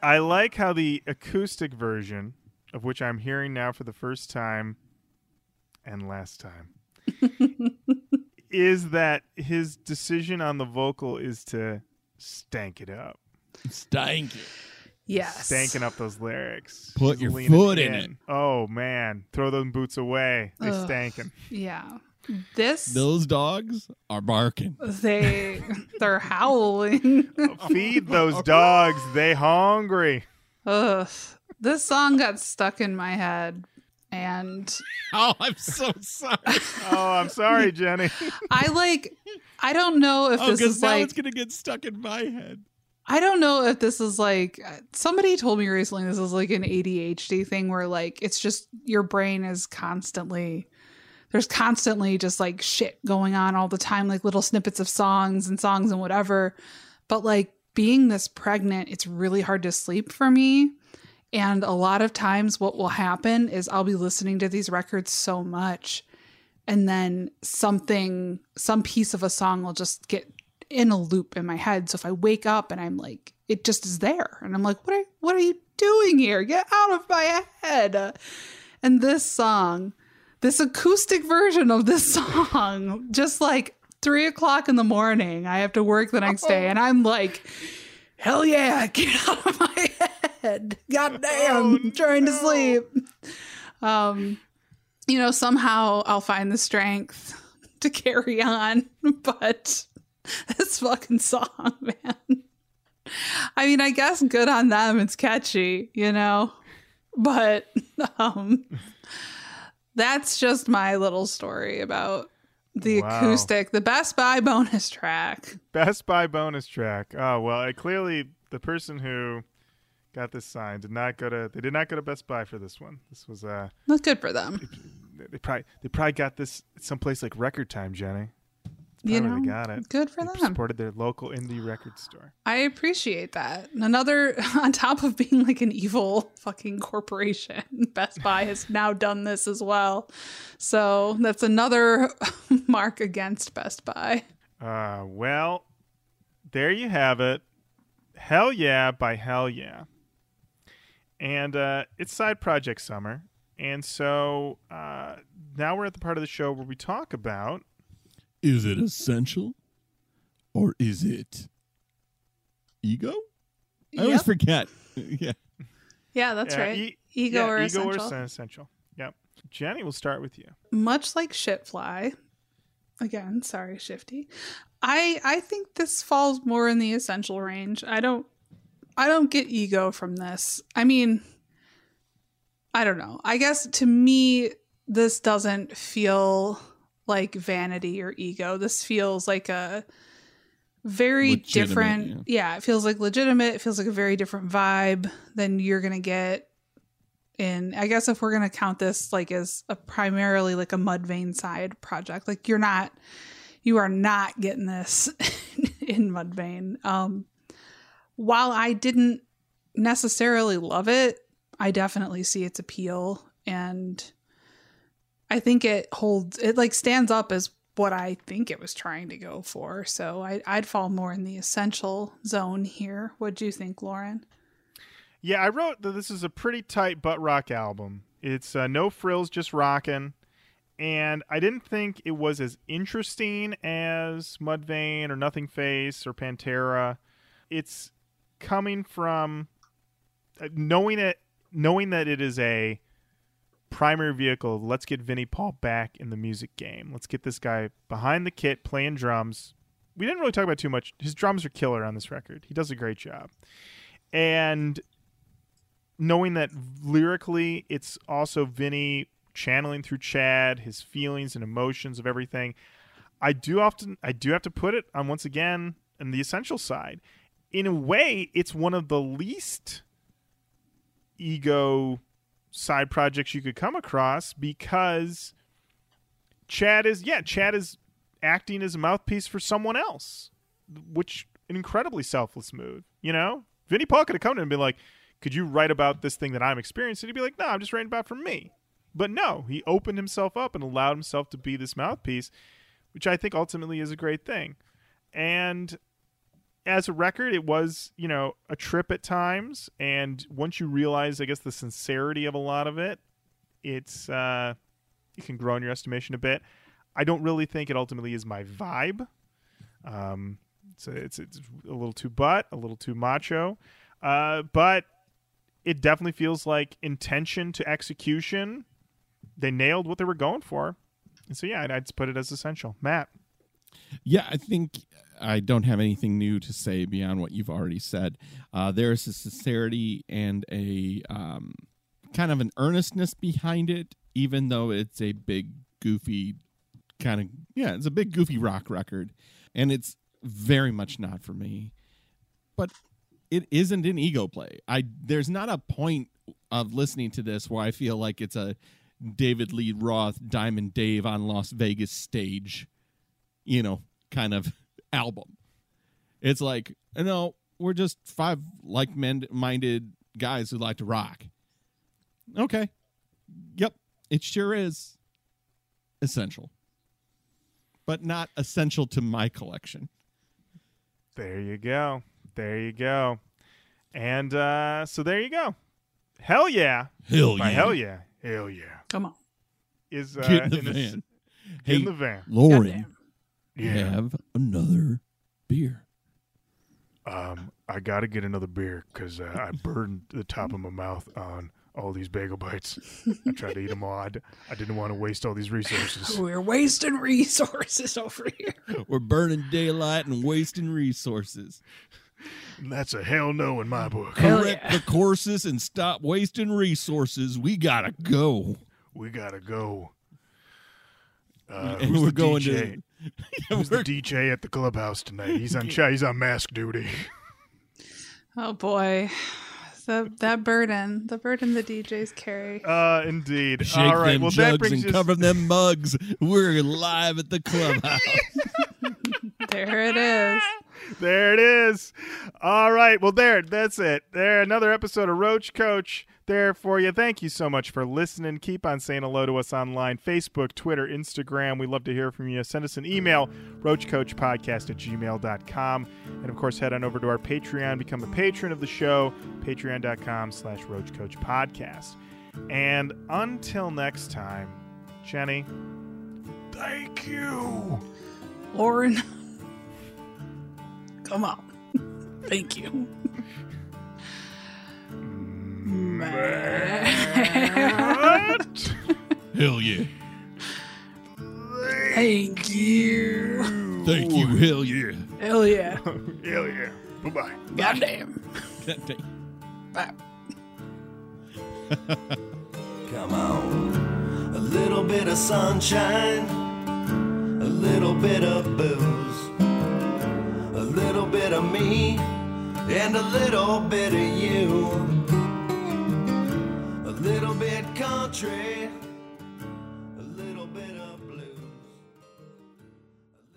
I like how the acoustic version, of which I'm hearing now for the first time and last time, is that his decision on the vocal is to stank it up, Stank it. Yes. stanking up those lyrics. Put He's your foot in it. Oh man, throw those boots away. They Ugh. stankin'. Yeah. This Those dogs are barking. they they're howling. Feed those dogs. They hungry. Ugh. This song got stuck in my head and Oh, I'm so sorry. Oh, I'm sorry, Jenny. I like I don't know if oh, this because is now like it's gonna get stuck in my head. I don't know if this is like somebody told me recently this is like an ADHD thing where like it's just your brain is constantly there's constantly just like shit going on all the time like little snippets of songs and songs and whatever but like being this pregnant it's really hard to sleep for me and a lot of times what will happen is I'll be listening to these records so much and then something some piece of a song will just get in a loop in my head. So if I wake up and I'm like, it just is there, and I'm like, what are what are you doing here? Get out of my head! And this song, this acoustic version of this song, just like three o'clock in the morning, I have to work the next day, and I'm like, hell yeah, get out of my head! God damn, I'm trying to sleep. Um, you know, somehow I'll find the strength to carry on, but this fucking song, man. I mean, I guess good on them. It's catchy, you know, but um, that's just my little story about the Wow. acoustic, the Best Buy bonus track. Best Buy bonus track. Oh well, I clearly the person who got this sign did not go to. They did not go to Best Buy for this one. This was uh, That's good for them. they probably they probably got this someplace like Record Time, Jenny. You know, got it. good for They them. Supported their local indie record store. I appreciate that. Another, on top of being like an evil fucking corporation, Best Buy has now done this as well. So that's another mark against Best Buy. Uh, well, there you have it. Hellyeah by Hellyeah. And uh, it's side project summer. And so uh, now we're at the part of the show where we talk about Is it essential or is it ego? I always forget. yeah. Yeah, that's Yeah, right. e- ego yeah, or ego essential. or essential. Yep. Jenny, we'll start with you. Much like Shitfly, again, sorry, Shifty. I I think this falls more in the essential range. I don't I don't get ego from this. I mean, I don't know. I guess to me this doesn't feel like vanity or ego. This feels like a very Legitimate, different yeah. it feels like legitimate. It feels like a very different vibe than you're going to get in I guess if we're going to count this like as a primarily like a Mudvayne side project. Like you're not you are not getting this in Mudvayne. Um while I didn't necessarily love it, I definitely see its appeal and I think it holds it like stands up as what I think it was trying to go for. So I, I'd fall more in the essential zone here. What do you think, Lorin? Yeah, I wrote that this is a pretty tight butt rock album. It's uh, no frills, just rocking. And I didn't think it was as interesting as Mudvayne or Nothingface or Pantera. It's coming from uh, knowing it, knowing that it is a primary vehicle. of, Let's get Vinnie Paul back in the music game. Let's get this guy behind the kit playing drums. We didn't really talk about too much. His drums are killer on this record. He does a great job. And knowing that lyrically it's also Vinnie channeling through Chad his feelings and emotions of everything. I do often I do have to put it on once again in the essential side. In a way, it's one of the least ego side projects you could come across because Chad is yeah, Chad is acting as a mouthpiece for someone else, which an incredibly selfless move. You know, Vinnie Paul could have come to him and been like, "Could you write about this thing that I'm experiencing?" He'd be like, "No, I'm just writing about for me." But no, he opened himself up and allowed himself to be this mouthpiece, which I think ultimately is a great thing. And as a record, it was, you know, a trip at times. And once you realize, I guess, the sincerity of a lot of it, it's, uh, you can grow in your estimation a bit. I don't really think it ultimately is my vibe. Um, a, it's, it's a little too butt, a little too macho. Uh, but it definitely feels like intention to execution. They nailed what they were going for. And so, yeah, I'd, I'd put it as essential. Matt. Yeah, I think I don't have anything new to say beyond what you've already said. Uh, there's a sincerity and a um, kind of an earnestness behind it, even though it's a big, goofy kind of, yeah, it's a big, goofy rock record. And it's very much not for me. But it isn't an ego play. I There's not a point of listening to this where I feel like it's a David Lee Roth, Diamond Dave on Las Vegas stage, you know, kind of album. It's like, no, we're just five like minded guys who like to rock. Okay. Yep. It sure is essential, but not essential to my collection. There you go. There you go. And uh, so there you go. Hell yeah. Hell By yeah. hell yeah. Hell yeah. Come on. Is uh, Get in the in, a- van. in the van. Lorin, Goddamn. Yeah. have another beer. Um, I got to get another beer because uh, I burned the top of my mouth on all these bagel bites. I tried to eat them all. I, d- I didn't want to waste all these resources. We're wasting resources over here. We're burning daylight and wasting resources. That's a hell no in my book. Hell Correct yeah. the courses and stop wasting resources. We gotta go. We got to go. Uh, and who's we're the going DJ? to. Who's the DJ at the clubhouse tonight? He's on ch- he's on mask duty. Oh boy. The, that burden, the burden the DJs carry. Uh, indeed. Shake all right. them Well, that jugs brings and us. cover them mugs. We're live at the clubhouse. There it is. There it is. All right. Well, there. That's it. There. Another episode of Roach Koach there for you. Thank you so much for listening. Keep on saying hello to us online Facebook, Twitter, Instagram. We love to hear from you. Send us an email, roachkoachpodcast at gmail.com. And of course, head on over to our Patreon. Become a patron of the show, patreon.com slash roachkoachpodcast. And until next time, Jenny, thank you. Lorin. Come on. Thank you. What? Hell yeah. Thank you. Thank you. Hell yeah. Hell yeah. Hell yeah. Bye bye. Goddamn. Bye. Come on. A little bit of sunshine, a little bit of booze, a little bit of me, and a little bit of you. Little bit country,